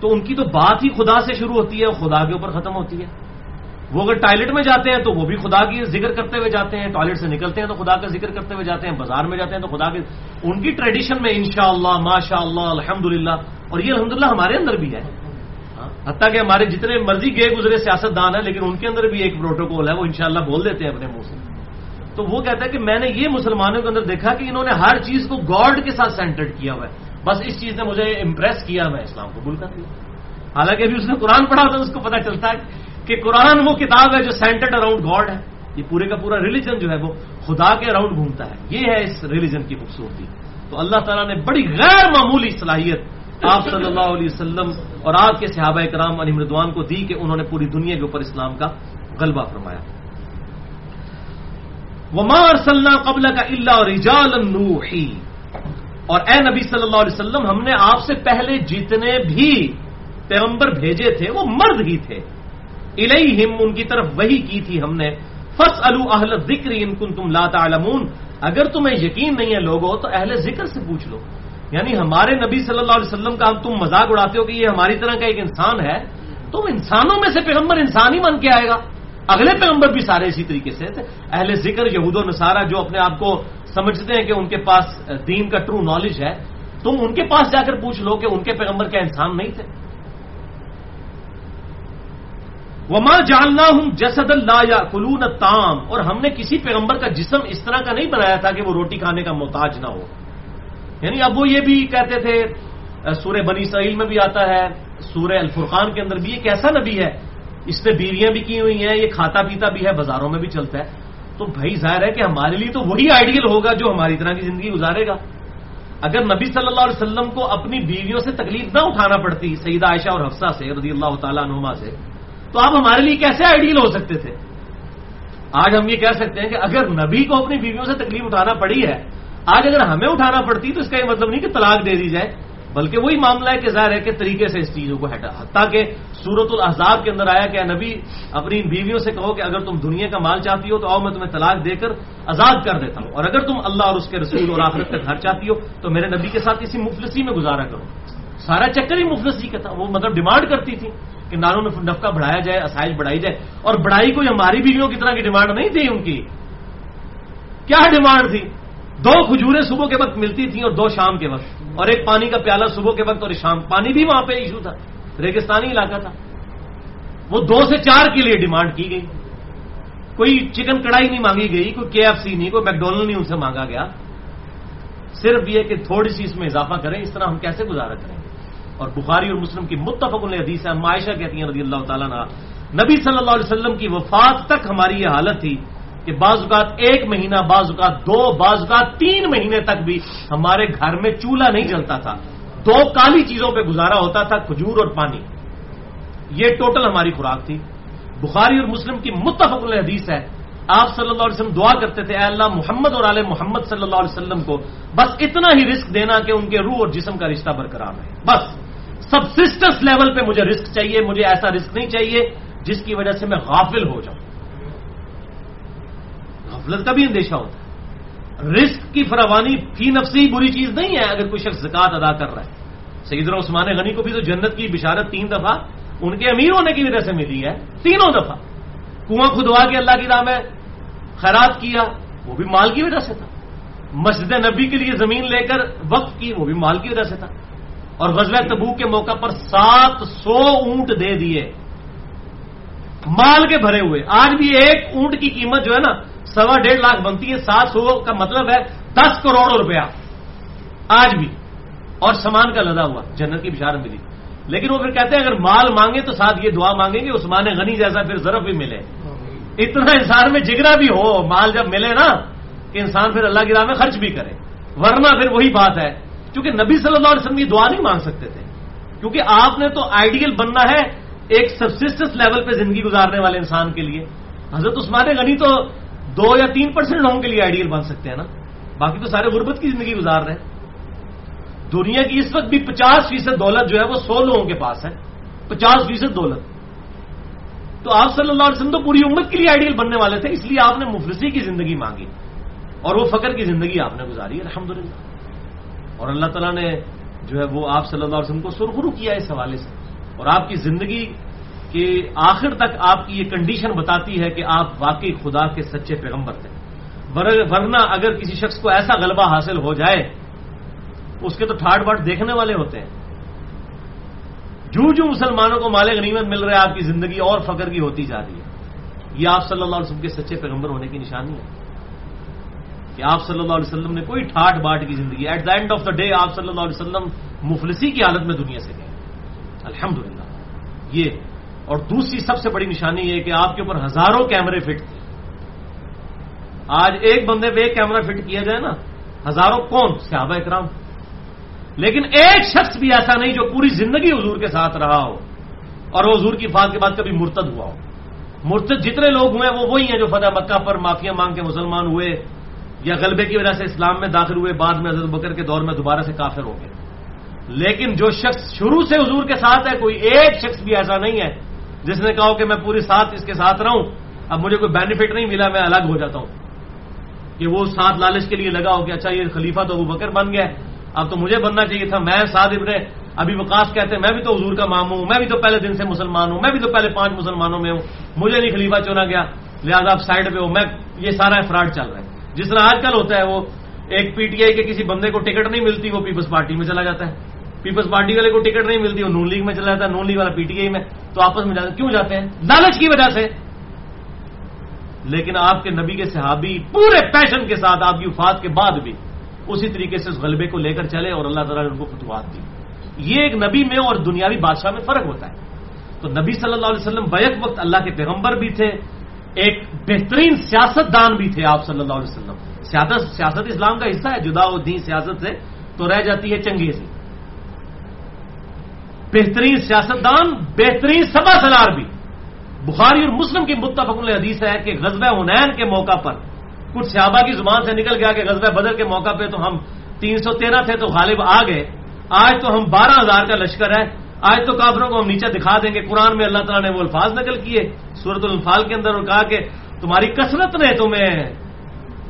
تو ان کی تو بات ہی خدا سے شروع ہوتی ہے خدا کے اوپر ختم ہوتی ہے۔ وہ اگر ٹوائلٹ میں جاتے ہیں تو وہ بھی خدا کی ذکر کرتے ہوئے جاتے ہیں، ٹوائلٹ سے نکلتے ہیں تو خدا کا ذکر کرتے ہوئے جاتے ہیں، بازار میں جاتے ہیں تو خدا کے ان کی ٹریڈیشن میں ان شاء اللہ ماشاء اللہ الحمد اور یہ الحمد ہمارے اندر بھی ہے۔ ہاں، حتیٰ کہ ہمارے جتنے مرضی گئے گزرے سیاست دان ہے لیکن ان کے اندر بھی ایک پروٹوکول ہے، وہ انشاءاللہ بول دیتے ہیں اپنے منہ سے۔ تو وہ کہتا ہے کہ میں نے یہ مسلمانوں کے اندر دیکھا کہ انہوں نے ہر چیز کو گاڈ کے ساتھ سینٹرڈ کیا ہوا ہے۔ بس اس چیز نے مجھے امپریس کیا میں اسلام قبول کر دیا حالانکہ ابھی اس نے قرآن پڑھا ہوتا اس کو پتا چلتا ہے۔ کہ قرآن وہ کتاب ہے جو سینٹرڈ اراؤنڈ گاڈ ہے۔ یہ پورے کا پورا ریلیجن جو ہے وہ خدا کے اراؤنڈ گھومتا ہے۔ یہ ہے اس ریلیجن کی خوبصورتی۔ تو اللہ تعالیٰ نے بڑی غیر معمولی صلاحیت آپ صلی اللہ علیہ وسلم اور آپ کے صحابہ کرام علی مردوان کو دی کہ انہوں نے پوری دنیا کے اوپر اسلام کا غلبہ فرمایا۔ ومار صلی قبل کا اللہ رجال اور اے نبی صلی اللہ علیہ وسلم، ہم نے آپ سے پہلے جتنے بھی پیغمبر بھیجے تھے، وہ مرد ہی تھے۔ الہم ان کی طرف وہی کی تھی ہم نے۔ فس اہل ذکر ان کن تم لا تعلمون۔ اگر تمہیں یقین نہیں ہے لوگوں، تو اہل ذکر سے پوچھ لو۔ یعنی ہمارے نبی صلی اللہ علیہ وسلم کا تم مذاق اڑاتے ہو کہ یہ ہماری طرح کا ایک انسان ہے، تو انسانوں میں سے پیغمبر انسان ہی من کے آئے گا۔ اگلے پیغمبر بھی سارے اسی طریقے سے تھے اہل ذکر، یہود و نصارہ جو اپنے آپ کو سمجھتے ہیں کہ ان کے پاس دین کا ٹرو نالج ہے، تم ان کے پاس جا کر پوچھ لو کہ ان کے پیغمبر کیا انسان نہیں تھے۔ وما جاننا ہوں جسد اللہ یا فلون تام اور ہم نے کسی پیغمبر کا جسم اس طرح کا نہیں بنایا تھا کہ وہ روٹی کھانے کا محتاج نہ ہو۔ یعنی اب وہ یہ بھی کہتے تھے سورہ بنی سعیل میں بھی آتا ہے، سورہ الفرقان کے اندر بھی یہ کیسا نبی ہے۔ اس نے بیویاں بھی کی ہوئی ہیں، یہ کھاتا پیتا بھی ہے، بازاروں میں بھی چلتا ہے۔ تو بھائی ظاہر ہے کہ ہمارے لیے تو وہی آئیڈیل ہوگا جو ہماری طرح کی زندگی گزارے گا۔ اگر نبی صلی اللہ علیہ وسلم کو اپنی بیویوں سے تکلیف نہ اٹھانا پڑتی، سیدہ عائشہ اور حفصہ سے رضی اللہ تعالیٰ نما سے تو آپ ہمارے لیے کیسے آئیڈیل ہو سکتے تھے؟ آج ہم یہ کہہ سکتے ہیں کہ اگر نبی کو اپنی بیویوں سے تکلیف اٹھانا پڑی ہے، آج اگر ہمیں اٹھانا پڑتی تو اس کا یہ مطلب نہیں کہ طلاق دے دی جائے، بلکہ وہی معاملہ ہے کہ ظاہر ہے کہ طریقے سے اس چیزوں کو ہٹا، حتیٰ کہ سورت الحضاب کے اندر آیا کہ نبی، اپنی بیویوں سے کہو کہ اگر تم دنیا کا مال چاہتی ہو تو آؤ میں تمہیں طلاق دے کر آزاد کر دیتا ہوں، اور اگر تم اللہ اور اس کے رسول اور آخرت کا گھر چاہتی ہو تو میرے نبی کے ساتھ کسی مفلسی میں گزارا کرو۔ سارا چکر ہی مفلسی کا تھا وہ مطلب ڈیمانڈ کرتی تھی کہ نانوں میں نفقہ بڑھایا جائے اسائش بڑھائی جائے۔ اور بڑھائی کوئی ہماری بیویوں کی طرح کی ڈیمانڈ نہیں تھی ان کی۔ کیا ڈیمانڈ تھی؟ دو کھجورے صبح کے وقت ملتی تھیں اور دو شام کے وقت۔ اور ایک پانی کا پیالہ صبح کے وقت اور شام۔ پانی بھی وہاں پہ ایشو تھا۔ ریگستانی علاقہ تھا۔ وہ دو سے چار کے لیے ڈیمانڈ کی گئی۔ کوئی چکن کڑھائی نہیں مانگی گئی، کوئی کے ایف سی نہیں، کوئی میکڈونلڈ نہیں ان سے مانگا گیا۔ صرف یہ کہ تھوڑی سی اس میں اضافہ کریں، اس طرح ہم کیسے گزارا کریں؟ گے اور بخاری اور مسلم کی متفق حدیث ہے معاشہ کہتی ہیں رضی اللہ تعالیٰ نے نبی صلی اللہ علیہ وسلم کی وفات تک ہماری یہ حالت تھی کہ بعض اوقات ایک مہینہ، بعض اوقات دو، بعض اوقات تین مہینے تک بھی ہمارے گھر میں چولہا نہیں جلتا تھا۔ دو کالی چیزوں پہ گزارا ہوتا تھا، کھجور اور پانی۔ یہ ٹوٹل ہماری خوراک تھی۔ بخاری اور مسلم کی متفق حدیث ہے۔ آپ صلی اللہ علیہ وسلم دعا کرتے تھے، اے اللہ محمد اور علیہ محمد صلی اللہ علیہ وسلم کو بس اتنا ہی رسک دینا کہ ان کے روح اور جسم کا رشتہ برقرار رہے۔ بس۔ سبسسٹنس لیول پہ مجھے رسک چاہیے، مجھے ایسا رسک نہیں چاہیے جس کی وجہ سے میں غافل ہو جاؤں۔ غفلت کا بھی اندیشہ ہوتا ہے۔ رسک کی فراوانی فی نفسی بری چیز نہیں ہے اگر کوئی شخص زکات ادا کر رہا ہے۔ سیدنا عثمان غنی کو بھی تو جنت کی بشارت تین دفعہ ان کے امیر ہونے کی وجہ سے ملی ہے، تینوں دفعہ۔ کنواں کھدوا کے اللہ کی راہ میں خیرات کیا، وہ بھی مال کی وجہ سے تھا۔ مسجد نبی کے لیے زمین لے کر وقت کی، وہ بھی مال کی وجہ سے تھا۔ اور غزوہ تبو کے موقع پر سات سو اونٹ دے دیے۔ مال کے بھرے ہوئے۔ آج بھی ایک اونٹ کی قیمت جو ہے نا، سوا ڈیڑھ لاکھ بنتی ہے، سات سو کا مطلب ہے دس کروڑ روپیہ۔ آج بھی۔ اور سامان کا لدا ہوا، جنت کی بشارت ملی۔ لیکن وہ پھر کہتے ہیں، اگر مال مانگے تو ساتھ یہ دعا مانگیں گے، عثمان غنی جیسا پھر ضرف بھی ملے۔ اتنا انسان میں جگرا بھی ہو، مال جب ملے نا کہ انسان پھر اللہ کی راہ میں خرچ بھی کرے۔ ورنہ پھر وہی بات ہے کیونکہ نبی صلی اللہ علیہ وسلم یہ دعا نہیں مانگ سکتے تھے۔ کیونکہ آپ نے تو آئیڈیل بننا ہے ایک سبسسٹنس لیول پہ زندگی گزارنے والے انسان کے لیے۔ حضرت عثمان غنی تو دو یا تین پرسینٹ لوگوں کے لیے آئیڈیل بن سکتے ہیں نا۔ باقی تو سارے غربت کی زندگی گزار رہے ہیں۔ دنیا کی اس وقت بھی پچاس فیصد دولت جو ہے وہ سو لوگوں کے پاس ہے۔ پچاس فیصد دولت۔ تو آپ صلی اللہ علیہ وسلم تو پوری امت کے لیے آئیڈیل بننے والے تھے، اس لیے آپ نے مفلسی کی زندگی مانگی اور وہ فقر کی زندگی آپ نے گزاری الحمد اور اللہ تعالیٰ نے جو ہے وہ آپ صلی اللہ علیہ وسلم کو سرخرو کیا اس حوالے سے۔ اور آپ کی زندگی کے آخر تک آپ کی یہ کنڈیشن بتاتی ہے کہ آپ واقعی خدا کے سچے پیغمبر تھے۔ ورنہ اگر کسی شخص کو ایسا غلبہ حاصل ہو جائے، اس کے تو ٹھاٹ باٹ دیکھنے والے ہوتے ہیں۔ جو جو مسلمانوں کو مال غنیمت مل رہا ہے، آپ کی زندگی اور فخر کی ہوتی جا رہی ہے۔ یہ آپ صلی اللہ علیہ وسلم کے سچے پیغمبر ہونے کی نشانی ہے۔ کہ آپ صلی اللہ علیہ وسلم نے کوئی ٹھاٹ باٹ کی زندگی at the end of the day آپ صلی اللہ علیہ وسلم مفلسی کی حالت میں دنیا سے گئے۔ الحمد یہ، اور دوسری سب سے بڑی نشانی یہ کہ آپ کے اوپر ہزاروں کیمرے فٹ تھے۔ آج ایک بندے پہ ایک کیمرہ فٹ کیا جائے نا، ہزاروں کون؟ صحابہ اکرام۔ لیکن ایک شخص بھی ایسا نہیں جو پوری زندگی حضور کے ساتھ رہا ہو اور وہ حضور کی فات کے بعد کبھی مرتد ہوا ہو۔ مرتد جتنے لوگ ہوئے وہ وہی ہیں جو فتح مکہ پر معافیاں مانگ کے مسلمان ہوئے۔ یا غلبے کی وجہ سے اسلام میں داخل ہوئے بعد میں حضرت بکر کے دور میں دوبارہ سے کافر ہو گئے۔ لیکن جو شخص شروع سے حضور کے ساتھ ہے، کوئی ایک شخص بھی ایسا نہیں ہے۔ جس نے کہا کہ میں پوری ساتھ اس کے ساتھ رہوں، اب مجھے کوئی بینیفٹ نہیں ملا، میں الگ ہو جاتا ہوں۔ کہ وہ ساتھ لالچ کے لیے لگا ہو کہ اچھا یہ خلیفہ تو وہ بکر بن گیا اب تو مجھے بننا چاہیے تھا، میں سعد ابن ابھی وقاص کہتے ہیں، میں بھی تو حضور کا ماموں ہوں، میں بھی تو پہلے دن سے مسلمان ہوں، میں بھی تو پہلے پانچ مسلمانوں میں ہوں۔ مجھے نہیں خلیفہ چنا گیا، لہٰذا آپ سائڈ پہ ہو، میں یہ سارا فراڈ چل رہا ہے۔ جس طرح آج کل ہوتا ہے، وہ ایک پی ٹی آئی کے کسی بندے کو ٹکٹ نہیں ملتی، وہ پیپلز پارٹی میں چلا جاتا ہے۔ پیپلز پارٹی والے کو ٹکٹ نہیں ملتی، وہ نون لیگ میں چلا جاتا ہے نون لیگ والا پی ٹی آئی میں۔ تو آپس میں جاتے کیوں جاتے ہیں؟ لالچ کی وجہ سے۔ لیکن آپ کے نبی کے صحابی پورے پیشن کے ساتھ آپ کی وفات کے بعد بھی اسی طریقے سے اس غلبے کو لے کر چلے اور اللہ تعالیٰ نے ان کو فتوحات دی۔ یہ ایک نبی میں اور دنیاوی بادشاہ میں فرق ہوتا ہے۔ تو نبی صلی اللہ علیہ وسلم بیک وقت اللہ کے پیغمبر بھی تھے ایک بہترین سیاست دان بھی تھے آپ صلی اللہ علیہ وسلم۔ سیاست سیاست اسلام کا حصہ ہے، جدا و دین سیاست سے تو رہ جاتی ہے چنگیزی بہترین سیاست دان بہترین سبا سلار بھی۔ بخاری اور مسلم کی متفق حدیث ہے کہ غزب حنین کے موقع پر، کچھ صحابہ کی زبان سے نکل گیا کہ غزب بدر کے موقع پہ تو ہم تین سو تیرہ تھے تو غالب آ گئے۔ آج تو ہم بارہ ہزار کا لشکر ہے آج تو کافروں کو ہم نیچے دکھا دیں گے۔ قرآن میں اللہ تعالیٰ نے وہ الفاظ نقل کیے۔ سورت الفال کے اندر اور کہا کہ تمہاری کثرت نے تمہیں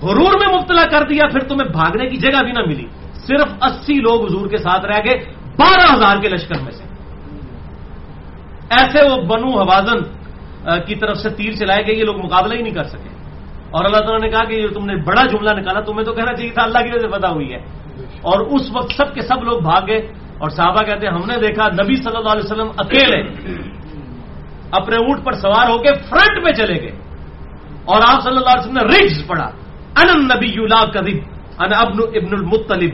غرور میں مبتلا کر دیا، پھر تمہیں بھاگنے کی جگہ بھی نہ ملی۔ صرف اسی لوگ حضور کے ساتھ رہ گئے، بارہ ہزار کے لشکر میں سے۔ ایسے وہ بنو حوازن کی طرف سے تیر چلائے گئے، یہ لوگ مقابلہ ہی نہیں کر سکے۔ اور اللہ تعالیٰ نے کہا کہ یہ تم نے بڑا جملہ نکالا، تمہیں تو کہنا چاہیے تھا اللہ کی وجہ سے پتا ہوئی ہے۔ اور اس وقت سب کے سب لوگ بھاگ گئے۔ اور صحابہ کہتے ہیں، ہم نے دیکھا نبی صلی اللہ علیہ وسلم اکیلے اپنے اونٹ پر سوار ہو کے فرنٹ میں چلے گئے۔ اور آپ صلی اللہ علیہ وسلم نے رگز پڑا ان نبی یولا ان ابن ابن المطلب۔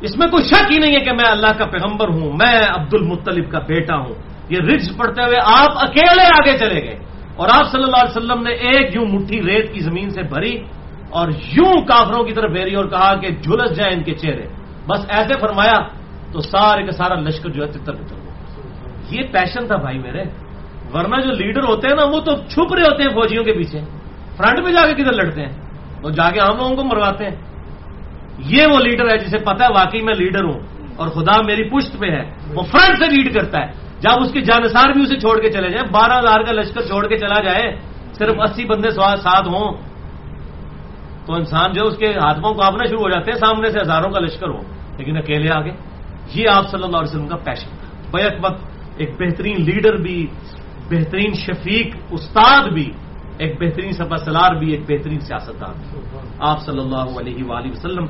اس میں کوئی شک ہی نہیں ہے کہ میں اللہ کا پیغمبر ہوں، میں عبد المطلب کا بیٹا ہوں۔ یہ رگز پڑھتے ہوئے آپ اکیلے آگے چلے گئے۔ اور آپ صلی اللہ علیہ وسلم نے ایک یوں مٹھی ریت کی زمین سے بھری اور یوں کافروں کی طرف پھیری اور کہا کہ جھلس جائے ان کے چہرے۔ بس ایسے فرمایا تو سارے کا سارا لشکر جو ہے تتر بتر۔ ہو یہ پیشن تھا بھائی میرے۔ ورنہ جو لیڈر ہوتے ہیں نا، وہ تو چھپ رہے ہوتے ہیں فوجیوں کے پیچھے۔ فرنٹ میں جا کے کدھر لڑتے ہیں؟ وہ جا کے ہم لوگوں کو مرواتے ہیں۔ یہ وہ لیڈر ہے جسے پتا ہے، واقعی میں لیڈر ہوں۔ اور خدا میری پشت پہ ہے۔ وہ فرنٹ سے لیڈ کرتا ہے۔ جب اس کے جانسار بھی اسے چھوڑ کے چلے جائیں، بارہ ہزار کا لشکر چھوڑ کے چلا جائے، صرف اسی بندے ساتھ ہوں، تو انسان جو اس کے ہاتھوں کو آپنا شروع ہو جاتے ہیں، سامنے سے ہزاروں کا لشکر ہو، لیکن اکیلے آگے۔ یہ آپ صلی اللہ علیہ وسلم کا پیشن بیک وقت ایک بہترین لیڈر بھی، بہترین شفیق استاد بھی، ایک بہترین سفا سلار بھی، ایک بہترین سیاستدان آپ صلی اللہ علیہ وآلہ وسلم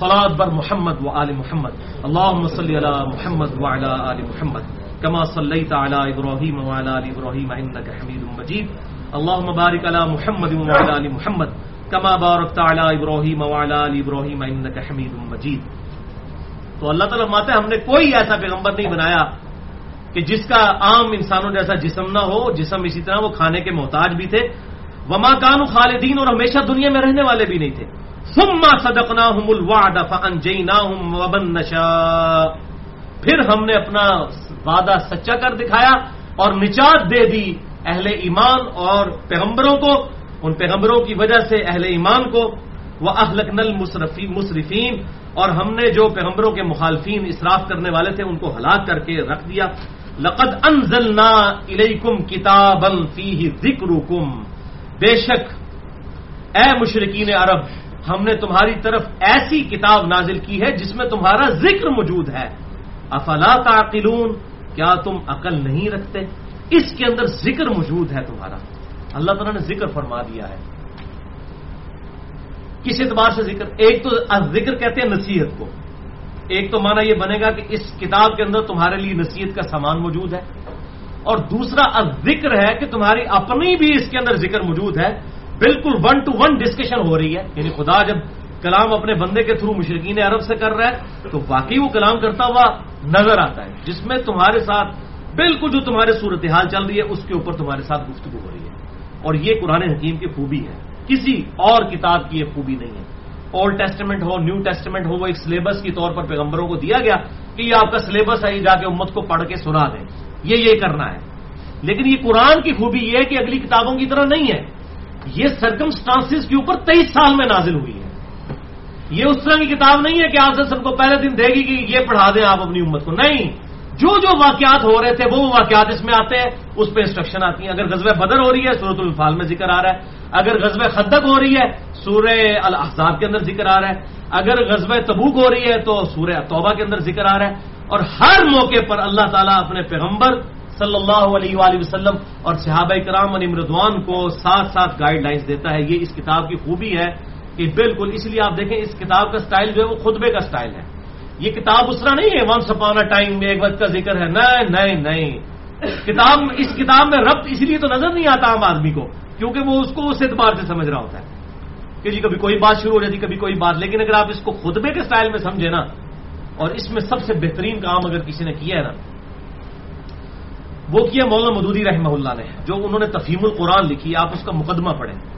سلاد بر محمد و آل محمد۔ اللہ صلی علی محمد و آل محمد۔ كما صليت على ابراهيم وعلى ال ابراهيم انك حميد مجيد اللهم بارك على محمد وعلى ال محمد۔ كما باركت على ابراهيم وعلى ال ابراهيم انك حميد مجيد تو اللہ تعالیٰ ماتے ہم نے کوئی ایسا پیغمبر نہیں بنایا کہ جس کا عام انسانوں جیسا جسم نہ ہو، جسم اسی طرح وہ کھانے کے محتاج بھی تھے۔ وما کانو خالدین اور ہمیشہ دنیا میں رہنے والے بھی نہیں تھے۔ ثم صدقناهم الوعد فانجيناهم ومن نشاء پھر ہم نے اپنا وعدہ سچا کر دکھایا اور نجات دے دی اہل ایمان اور پیغمبروں کو۔ ان پیغمبروں کی وجہ سے اہل ایمان کو وہ اہلک نل مصرفین اور ہم نے جو پیغمبروں کے مخالفین اسراف کرنے والے تھے، ان کو ہلاک کر کے رکھ دیا۔ لقد انزلنا الیکم کتابا فیہ ذکرکم بے شک، اے مشرقین عرب، ہم نے تمہاری طرف ایسی کتاب نازل کی ہے جس میں تمہارا ذکر موجود ہے۔ افلا تعقلون؟ کیا تم عقل نہیں رکھتے؟ اس کے اندر ذکر موجود ہے تمہارا۔ اللہ تعالیٰ نے ذکر فرما دیا ہے۔ کس اعتبار سے ذکر؟ ایک تو ذکر کہتے ہیں نصیحت کو۔ ایک تو مانا یہ بنے گا کہ اس کتاب کے اندر تمہارے لیے نصیحت کا سامان موجود ہے۔ اور دوسرا ذکر ہے کہ تمہاری اپنی بھی اس کے اندر ذکر موجود ہے۔ بالکل ون ٹو ون ڈسکشن ہو رہی ہے۔ یعنی خدا جب کلام اپنے بندے کے تھرو مشرقین عرب سے کر رہا ہے، تو واقعی وہ کلام کرتا ہوا نظر آتا ہے۔ جس میں تمہارے ساتھ، بالکل جو تمہارے صورتحال چل رہی ہے، اس کے اوپر تمہارے ساتھ گفتگو ہو رہی ہے۔ اور یہ قرآن حکیم کی خوبی ہے۔ کسی اور کتاب کی یہ خوبی نہیں ہے۔ اولڈ ٹیسٹمنٹ ہو نیو ٹیسٹمنٹ ہو، وہ ایک سلیبس کی طور پر پیغمبروں کو دیا گیا کہ یہ آپ کا سلیبس ہے، یہ جا کے امت کو پڑھ کے سنا دیں۔ یہ یہ کرنا ہے۔ لیکن یہ قرآن کی خوبی یہ ہے کہ اگلی کتابوں کی طرح نہیں ہے۔ یہ سرکمسٹانس کے اوپر تیئیس سال میں نازل ہوئی ہے۔ یہ اس طرح کی کتاب نہیں ہے کہ آپ سے سب کو پہلے دن دے گی کہ یہ پڑھا دیں آپ اپنی امت کو۔ نہیں۔ جو جو واقعات ہو رہے تھے، وہ واقعات اس میں آتے ہیں۔ اس پہ انسٹرکشن آتی ہیں۔ اگر غزب بدر ہو رہی ہے سورت الفال میں ذکر آ رہا ہے۔ اگر غزب خدک ہو رہی ہے، سورہ الحضاب کے اندر ذکر آ رہا ہے۔ اگر غزب تبوک ہو رہی ہے، تو سورہ توبہ کے اندر ذکر آ رہا ہے۔ اور ہر موقع پر اللہ تعالیٰ اپنے پیغمبر صلی اللہ علیہ وآلہ وسلم اور صحابہ کرام علی مردوان کو ساتھ ساتھ گائیڈ لائنس دیتا ہے۔ یہ اس کتاب کی خوبی ہے کہ بالکل، اس لیے آپ دیکھیں، اس کتاب کا سٹائل جو ہے، وہ خطبے کا سٹائل ہے۔ یہ کتاب اس طرح نہیں ہے ون سپانا ٹائم میں ایک وقت کا ذکر ہے۔ نہیں نہیں نہیں۔ کتاب، اس کتاب میں ربط اس لیے تو نظر نہیں آتا عام آدمی کو، کیونکہ وہ اس کو اس اعتبار سے سمجھ رہا ہوتا ہے۔ کہ جی کبھی کوئی بات شروع ہو جاتی، کبھی کوئی بات، لیکن اگر آپ اس کو خطبے کے سٹائل میں سمجھے نا، اور اس میں سب سے بہترین کام اگر کسی نے کیا ہے نا، وہ کیا مولانا مدودی رحمہ اللہ نے، جو انہوں نے تفہیم القرآن لکھی، آپ اس کا مقدمہ پڑھیں۔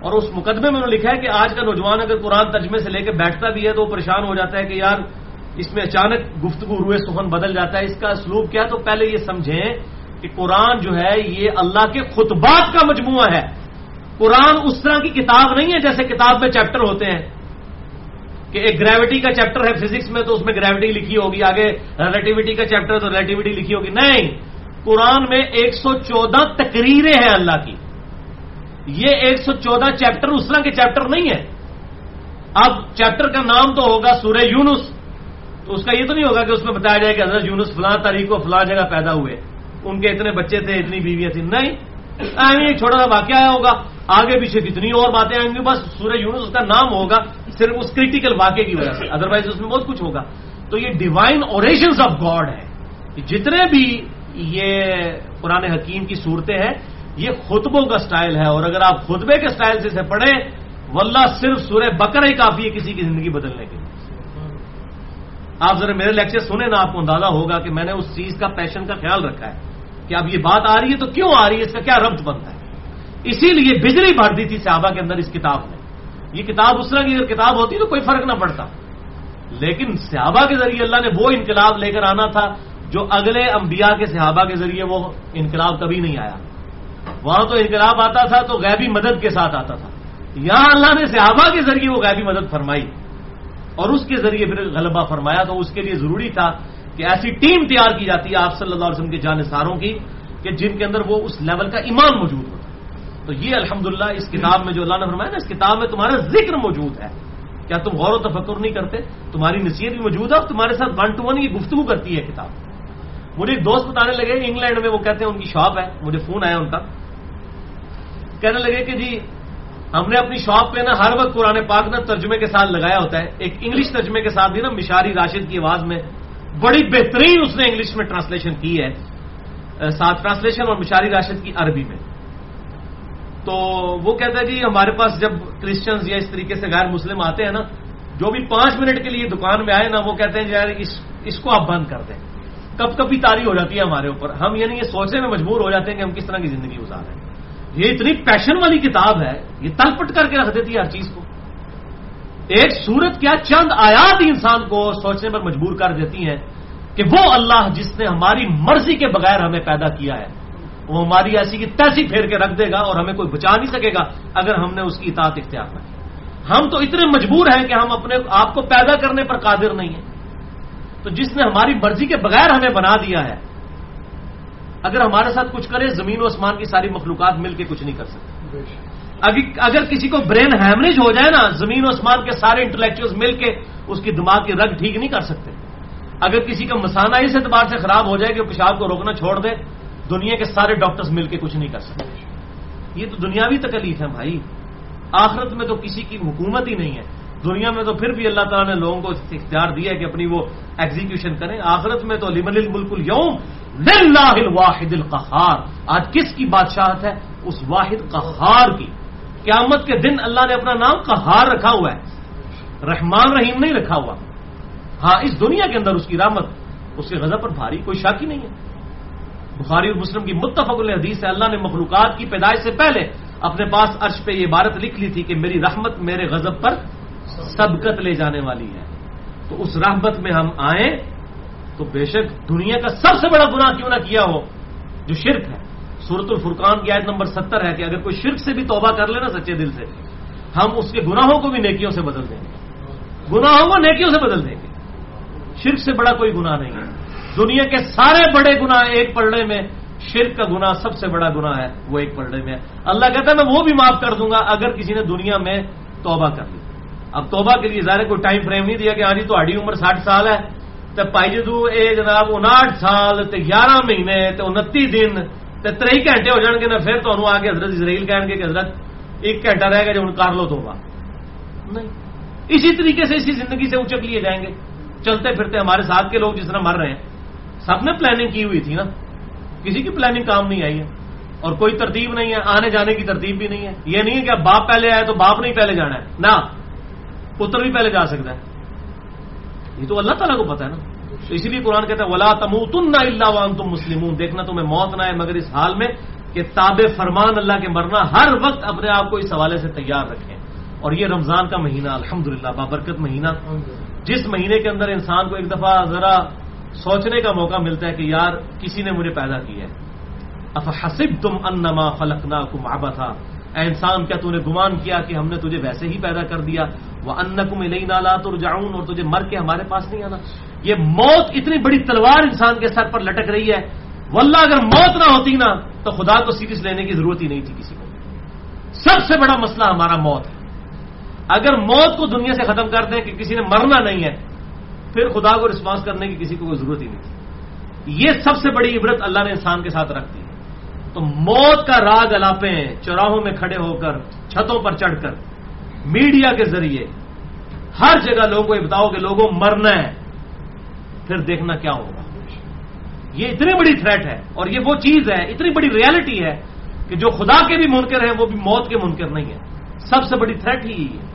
اور اس مقدمے میں انہوں نے لکھا ہے کہ آج کا نوجوان اگر قرآن ترجمے سے لے کے بیٹھتا بھی ہے تو وہ پریشان ہو جاتا ہے کہ یار اس میں اچانک گفتگو روئے سخن بدل جاتا ہے۔ اس کا اسلوب کیا تو پہلے یہ سمجھیں کہ قرآن جو ہے، یہ اللہ کے خطبات کا مجموعہ ہے۔ قرآن اس طرح کی کتاب نہیں ہے جیسے کتاب میں چیپٹر ہوتے ہیں۔ کہ ایک گریوٹی کا چیپٹر ہے فزکس میں تو اس میں گریوٹی لکھی ہوگی، آگے ریلیٹیوٹی کا چیپٹر ہے تو ریلیٹیوٹی لکھی ہوگی۔ نہیں، قرآن میں ایک سو چودہ تقریریں ہیں اللہ کی۔ یہ ایک سو چودہ چیپٹر اس طرح کے چیپٹر نہیں ہے اب چیپٹر کا نام تو ہوگا سورہ یونس۔ تو اس کا یہ تو نہیں ہوگا کہ اس میں بتایا جائے کہ حضرت یونس فلاں تاریخ کو فلاں جگہ پیدا ہوئے۔ ان کے اتنے بچے تھے، اتنی بیویاں تھیں۔ نہیں ایک چھوٹا سا واقعہ آیا ہوگا۔ آگے پیچھے کتنی اور باتیں آئیں گی، بس سورہ یونس اس کا نام ہوگا صرف اس کریٹیکل واقعے کی وجہ سے۔ ادروائز اس میں بہت کچھ ہوگا۔ تو یہ ڈیوائن اوریشنز آف گاڈ ہے۔ جتنے بھی یہ قرآن حکیم کی صورتیں ہیں، یہ خطبوں کا سٹائل ہے۔ اور اگر آپ خطبے کے سٹائل سے اسے پڑھیں، واللہ صرف سورہ بکرا ہی کافی ہے کسی کی زندگی بدلنے کے لیے۔ آپ ذرا میرے لیکچر سنیں نا، آپ کو اندازہ ہوگا کہ میں نے اس چیز کا پیشن کا خیال رکھا ہے کہ اب یہ بات آ رہی ہے تو کیوں آ رہی ہے؟ اس کا کیا ربط بنتا ہے؟ اسی لیے بجلی بھر دی تھی صحابہ کے اندر اس کتاب میں یہ کتاب اس طرح کی اگر کتاب ہوتی تو کوئی فرق نہ پڑتا۔ لیکن صحابہ کے ذریعے اللہ نے وہ انقلاب لے کر آنا تھا جو اگلے انبیاء کے صحابہ کے ذریعے وہ انقلاب کبھی نہیں آیا۔ وہاں تو انقلاب آتا تھا تو غیبی مدد کے ساتھ آتا تھا۔ یہاں اللہ نے صحابہ کے ذریعے وہ غیبی مدد فرمائی۔ اور اس کے ذریعے پھر غلبہ فرمایا تو اس کے لیے ضروری تھا کہ ایسی ٹیم تیار کی جاتی ہے آپ صلی اللہ علیہ وسلم کے جانساروں کی کہ جن کے اندر وہ اس لیول کا ایمان موجود ہوتا تو یہ الحمدللہ اس کتاب میں جو اللہ نے فرمایا نا، اس کتاب میں تمہارا ذکر موجود ہے۔ کیا تم غور و تفکر نہیں کرتے؟ تمہاری نصیحت بھی موجود ہے اور تمہارے ساتھ ون ٹو ون یہ گفتگو کرتی ہے کتاب۔ مجھے ایک دوست بتانے لگے انگلینڈ میں، وہ کہتے ہیں ان کی شاپ ہے، مجھے فون آیا ان کا۔ کہنے لگے کہ جی ہم نے اپنی شاپ پہ نا ہر وقت قرآن پاک نا ترجمے کے ساتھ لگایا ہوتا ہے۔ ایک انگلش ترجمے کے ساتھ بھی نا مشاری راشد کی آواز میں بڑی بہترین اس نے انگلش میں ٹرانسلیشن کی ہے۔ ساتھ ٹرانسلیشن اور مشاری راشد کی عربی میں۔ تو وہ کہتا ہے جی ہمارے پاس جب کرسچنز یا اس طریقے سے غیر مسلم آتے ہیں نا، جو بھی پانچ منٹ کے لیے دکان میں آئے نا، وہ کہتے ہیں یار، اس اس کو آپ بند کر دیں۔ کب کبھی تاری ہو جاتی ہے ہمارے اوپر۔ ہم یعنی یہ سوچنے میں مجبور ہو جاتے ہیں کہ ہم کس طرح کی زندگی گزار رہے ہیں۔ یہ اتنی پیشن والی کتاب ہے، یہ تلپٹ کر کے رکھ دیتی ہے ہر چیز کو۔ ایک صورت کیا چند آیات ہی انسان کو سوچنے پر مجبور کر دیتی ہیں کہ وہ اللہ جس نے ہماری مرضی کے بغیر ہمیں پیدا کیا ہے، وہ ہماری ایسی کی تیسی پھیر کے رکھ دے گا اور ہمیں کوئی بچا نہیں سکے گا اگر ہم نے اس کی اطاعت اختیار نہ کی۔ ہم تو اتنے مجبور ہیں کہ ہم اپنے آپ کو پیدا کرنے پر قادر نہیں ہیں۔ تو جس نے ہماری مرضی کے بغیر ہمیں بنا دیا ہے اگر ہمارے ساتھ کچھ کرے زمین و آسمان کی ساری مخلوقات مل کے کچھ نہیں کر سکتے۔ اگر کسی کو برین ہیمریج ہو جائے نا زمین و آسمان کے سارے انٹلیکچوئل مل کے اس کی دماغ کی رگ ٹھیک نہیں کر سکتے۔ اگر کسی کا مسانہ اس اعتبار سے خراب ہو جائے کہ پیشاب کو روکنا چھوڑ دے دنیا کے سارے ڈاکٹرز مل کے کچھ نہیں کر سکتے۔ یہ تو دنیاوی تکلیف ہے بھائی۔ آخرت میں تو کسی کی حکومت ہی نہیں ہے۔ دنیا میں تو پھر بھی اللہ تعالیٰ نے لوگوں کو اختیار دیا کہ اپنی وہ ایگزیکیوشن کریں، آخرت میں تو لمن الملک اليوم، للہ الواحد القہار۔ آج کس کی بادشاہت ہے؟ اس واحد قہار کی۔ قیامت کے دن اللہ نے اپنا نام قہار رکھا ہوا ہے۔ رحمان رحیم نہیں رکھا ہوا۔ ہاں اس دنیا کے اندر اس کی رحمت، اس کے غضب پر بھاری کوئی شک ہی نہیں ہے۔ بخاری اور مسلم کی متفق الحدیث ہے، اللہ نے مخلوقات کی پیدائش سے پہلے اپنے پاس عرش پہ یہ عبارت لکھ لی تھی کہ میری رحمت میرے غضب پر سبقت لے جانے والی ہے تو اس رحمت میں ہم آئیں تو بے شک دنیا کا سب سے بڑا گناہ کیوں نہ کیا ہو، جو شرک ہے۔ سورت الفرقان کی آیت نمبر ستر ہے کہ اگر کوئی شرک سے بھی توبہ کر لینا سچے دل سے، ہم اس کے گناہوں کو بھی نیکیوں سے بدل دیں گے۔ گناہوں کو نیکیوں سے بدل دیں گے۔ شرک سے بڑا کوئی گناہ نہیں ہے۔ دنیا کے سارے بڑے گناہ ایک پڑھنے میں، شرک کا گناہ سب سے بڑا گناہ ہے، وہ ایک پڑھنے میں۔ ہے اللہ کہتا ہے، میں وہ بھی معاف کر دوں گا اگر کسی نے دنیا میں توبہ کر لی۔ اب توبہ کے لیے ظاہر کوئی ٹائم فریم نہیں دیا کہ ہاں جی تو عمر ساٹھ سال ہے۔ جی تو پائی جدو اے جناب انٹھ سال تے گیارہ مہینے تے انتی دن تے ترئی گھنٹے ہو جان گے نا، پھر تمہیں آ کے حضرت اسرائیل کہیں گے کہ حضرت ایک گھنٹہ رہ گا جو جی، ہوں کر لو توبہ۔ نہیں۔ اسی طریقے سے اسی زندگی سے اچک لیے جائیں گے۔ چلتے پھرتے ہمارے ساتھ کے لوگ جس طرح مر رہے ہیں، سب نے پلاننگ کی ہوئی تھی نا۔ کسی کی پلاننگ کام نہیں آئی ہے۔ اور کوئی ترتیب نہیں ہے، آنے جانے کی ترتیب بھی نہیں ہے۔ یہ نہیں ہے کہ اب باپ پہلے آئے تو باپ نہیں پہلے جانا ہے۔ نہ۔ پتر بھی پہلے جا سکتا ہے۔ یہ تو اللہ تعالیٰ کو پتا ہے نا۔ تو اسی لیے قرآن کہتا ہے، ولا تم تم اللہ وان تم مسلم دیکھنا تمہیں موت نہ ہے مگر اس حال میں کہ تاب فرمان اللہ کے مرنا ہر وقت اپنے آپ کو اس حوالے سے تیار رکھیں۔ اور یہ رمضان کا مہینہ الحمد للہ بابرکت مہینہ۔ جس مہینے کے اندر انسان کو ایک دفعہ ذرا سوچنے کا موقع ملتا ہے کہ یار، کسی نے مجھے پیدا کیا ہے۔ اف حسب تم انما فلک کم آبا تھا اے انسان، کیا تو نے گمان کیا کہ ہم نے تجھے ویسے ہی پیدا کر دیا؟ وہ ان کم لئی نالا تو جاؤں اور تجھے مر کے ہمارے پاس نہیں آنا۔ یہ موت اتنی بڑی تلوار انسان کے سر پر لٹک رہی ہے۔ واللہ، اگر موت نہ ہوتی نا، تو خدا کو سیریس لینے کی ضرورت ہی نہیں تھی کسی کو۔ سب سے بڑا مسئلہ ہمارا موت ہے۔ اگر موت کو دنیا سے ختم کر دیں کہ کسی نے مرنا نہیں ہے، پھر خدا کو رسپانس کرنے کی کسی کو کوئی ضرورت ہی نہیں تھی۔ یہ سب سے بڑی عبرت اللہ نے انسان کے ساتھ رکھ دی۔ تو موت کا راگ الاپیں چوراہوں میں کھڑے ہو کر چھتوں پر چڑھ کر میڈیا کے ذریعے ہر جگہ لوگوں کو یہ بتاؤ کہ لوگوں مرنا ہے، پھر دیکھنا کیا ہوگا۔ یہ اتنی بڑی تھریٹ ہے اور یہ وہ چیز ہے، اتنی بڑی ریالٹی ہے کہ جو خدا کے بھی منکر ہیں، وہ بھی موت کے منکر نہیں ہے سب سے بڑی تھریٹ ہی یہی ہے۔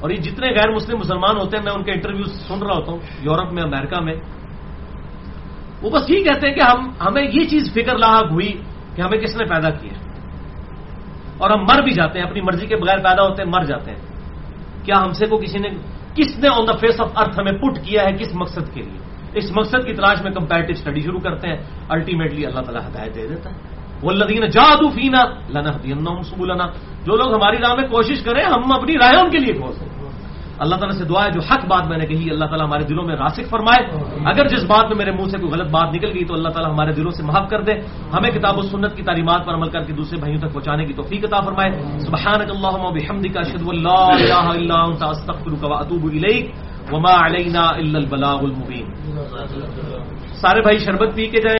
اور یہ جتنے غیر مسلم مسلمان ہوتے ہیں، میں ان کے انٹرویو سن رہا ہوتا ہوں، یورپ میں، امریکہ میں وہ بس یہ کہتے ہیں کہ ہم ہمیں یہ چیز فکر لاحق ہوئی کہ ہمیں کس نے پیدا کیا۔ اور ہم مر بھی جاتے ہیں، اپنی مرضی کے بغیر پیدا ہوتے ہیں، مر جاتے ہیں۔ کیا ہم سے کو کسی نے کس نے آن دا فیس آف ارتھ ہمیں پٹ کیا ہے کس مقصد کے لیے؟ اس مقصد کی تلاش میں کمپیرٹیو اسٹڈی شروع کرتے ہیں۔ الٹیمیٹلی اللہ تعالیٰ ہدایت دے دیتا ہے۔ وہ لدین جادو فینا لنا سبولنا جو لوگ ہماری راہ میں کوشش کریں، ہم اپنی رائے ان کے لیے کھول سکیں اللہ تعالیٰ سے دعا ہے جو حق بات میں نے کہی، اللہ تعالیٰ ہمارے دلوں میں راسک فرمائے۔ اگر جس بات میں میرے منہ سے کوئی غلط بات نکل گئی تو اللہ تعالیٰ ہمارے دلوں سے معاف کر دے۔ ہمیں کتاب و سنت کی تعلیمات پر عمل کر کے دوسرے بھائیوں تک پہنچانے کی توفیق عطا فرمائے۔ سبحانك اللهم وبحمدك اشهد ان لا اله الا انت استغفرك واتوب اليك وما علينا الا البلاغ المبين سارے بھائی شربت پی کے جائیں۔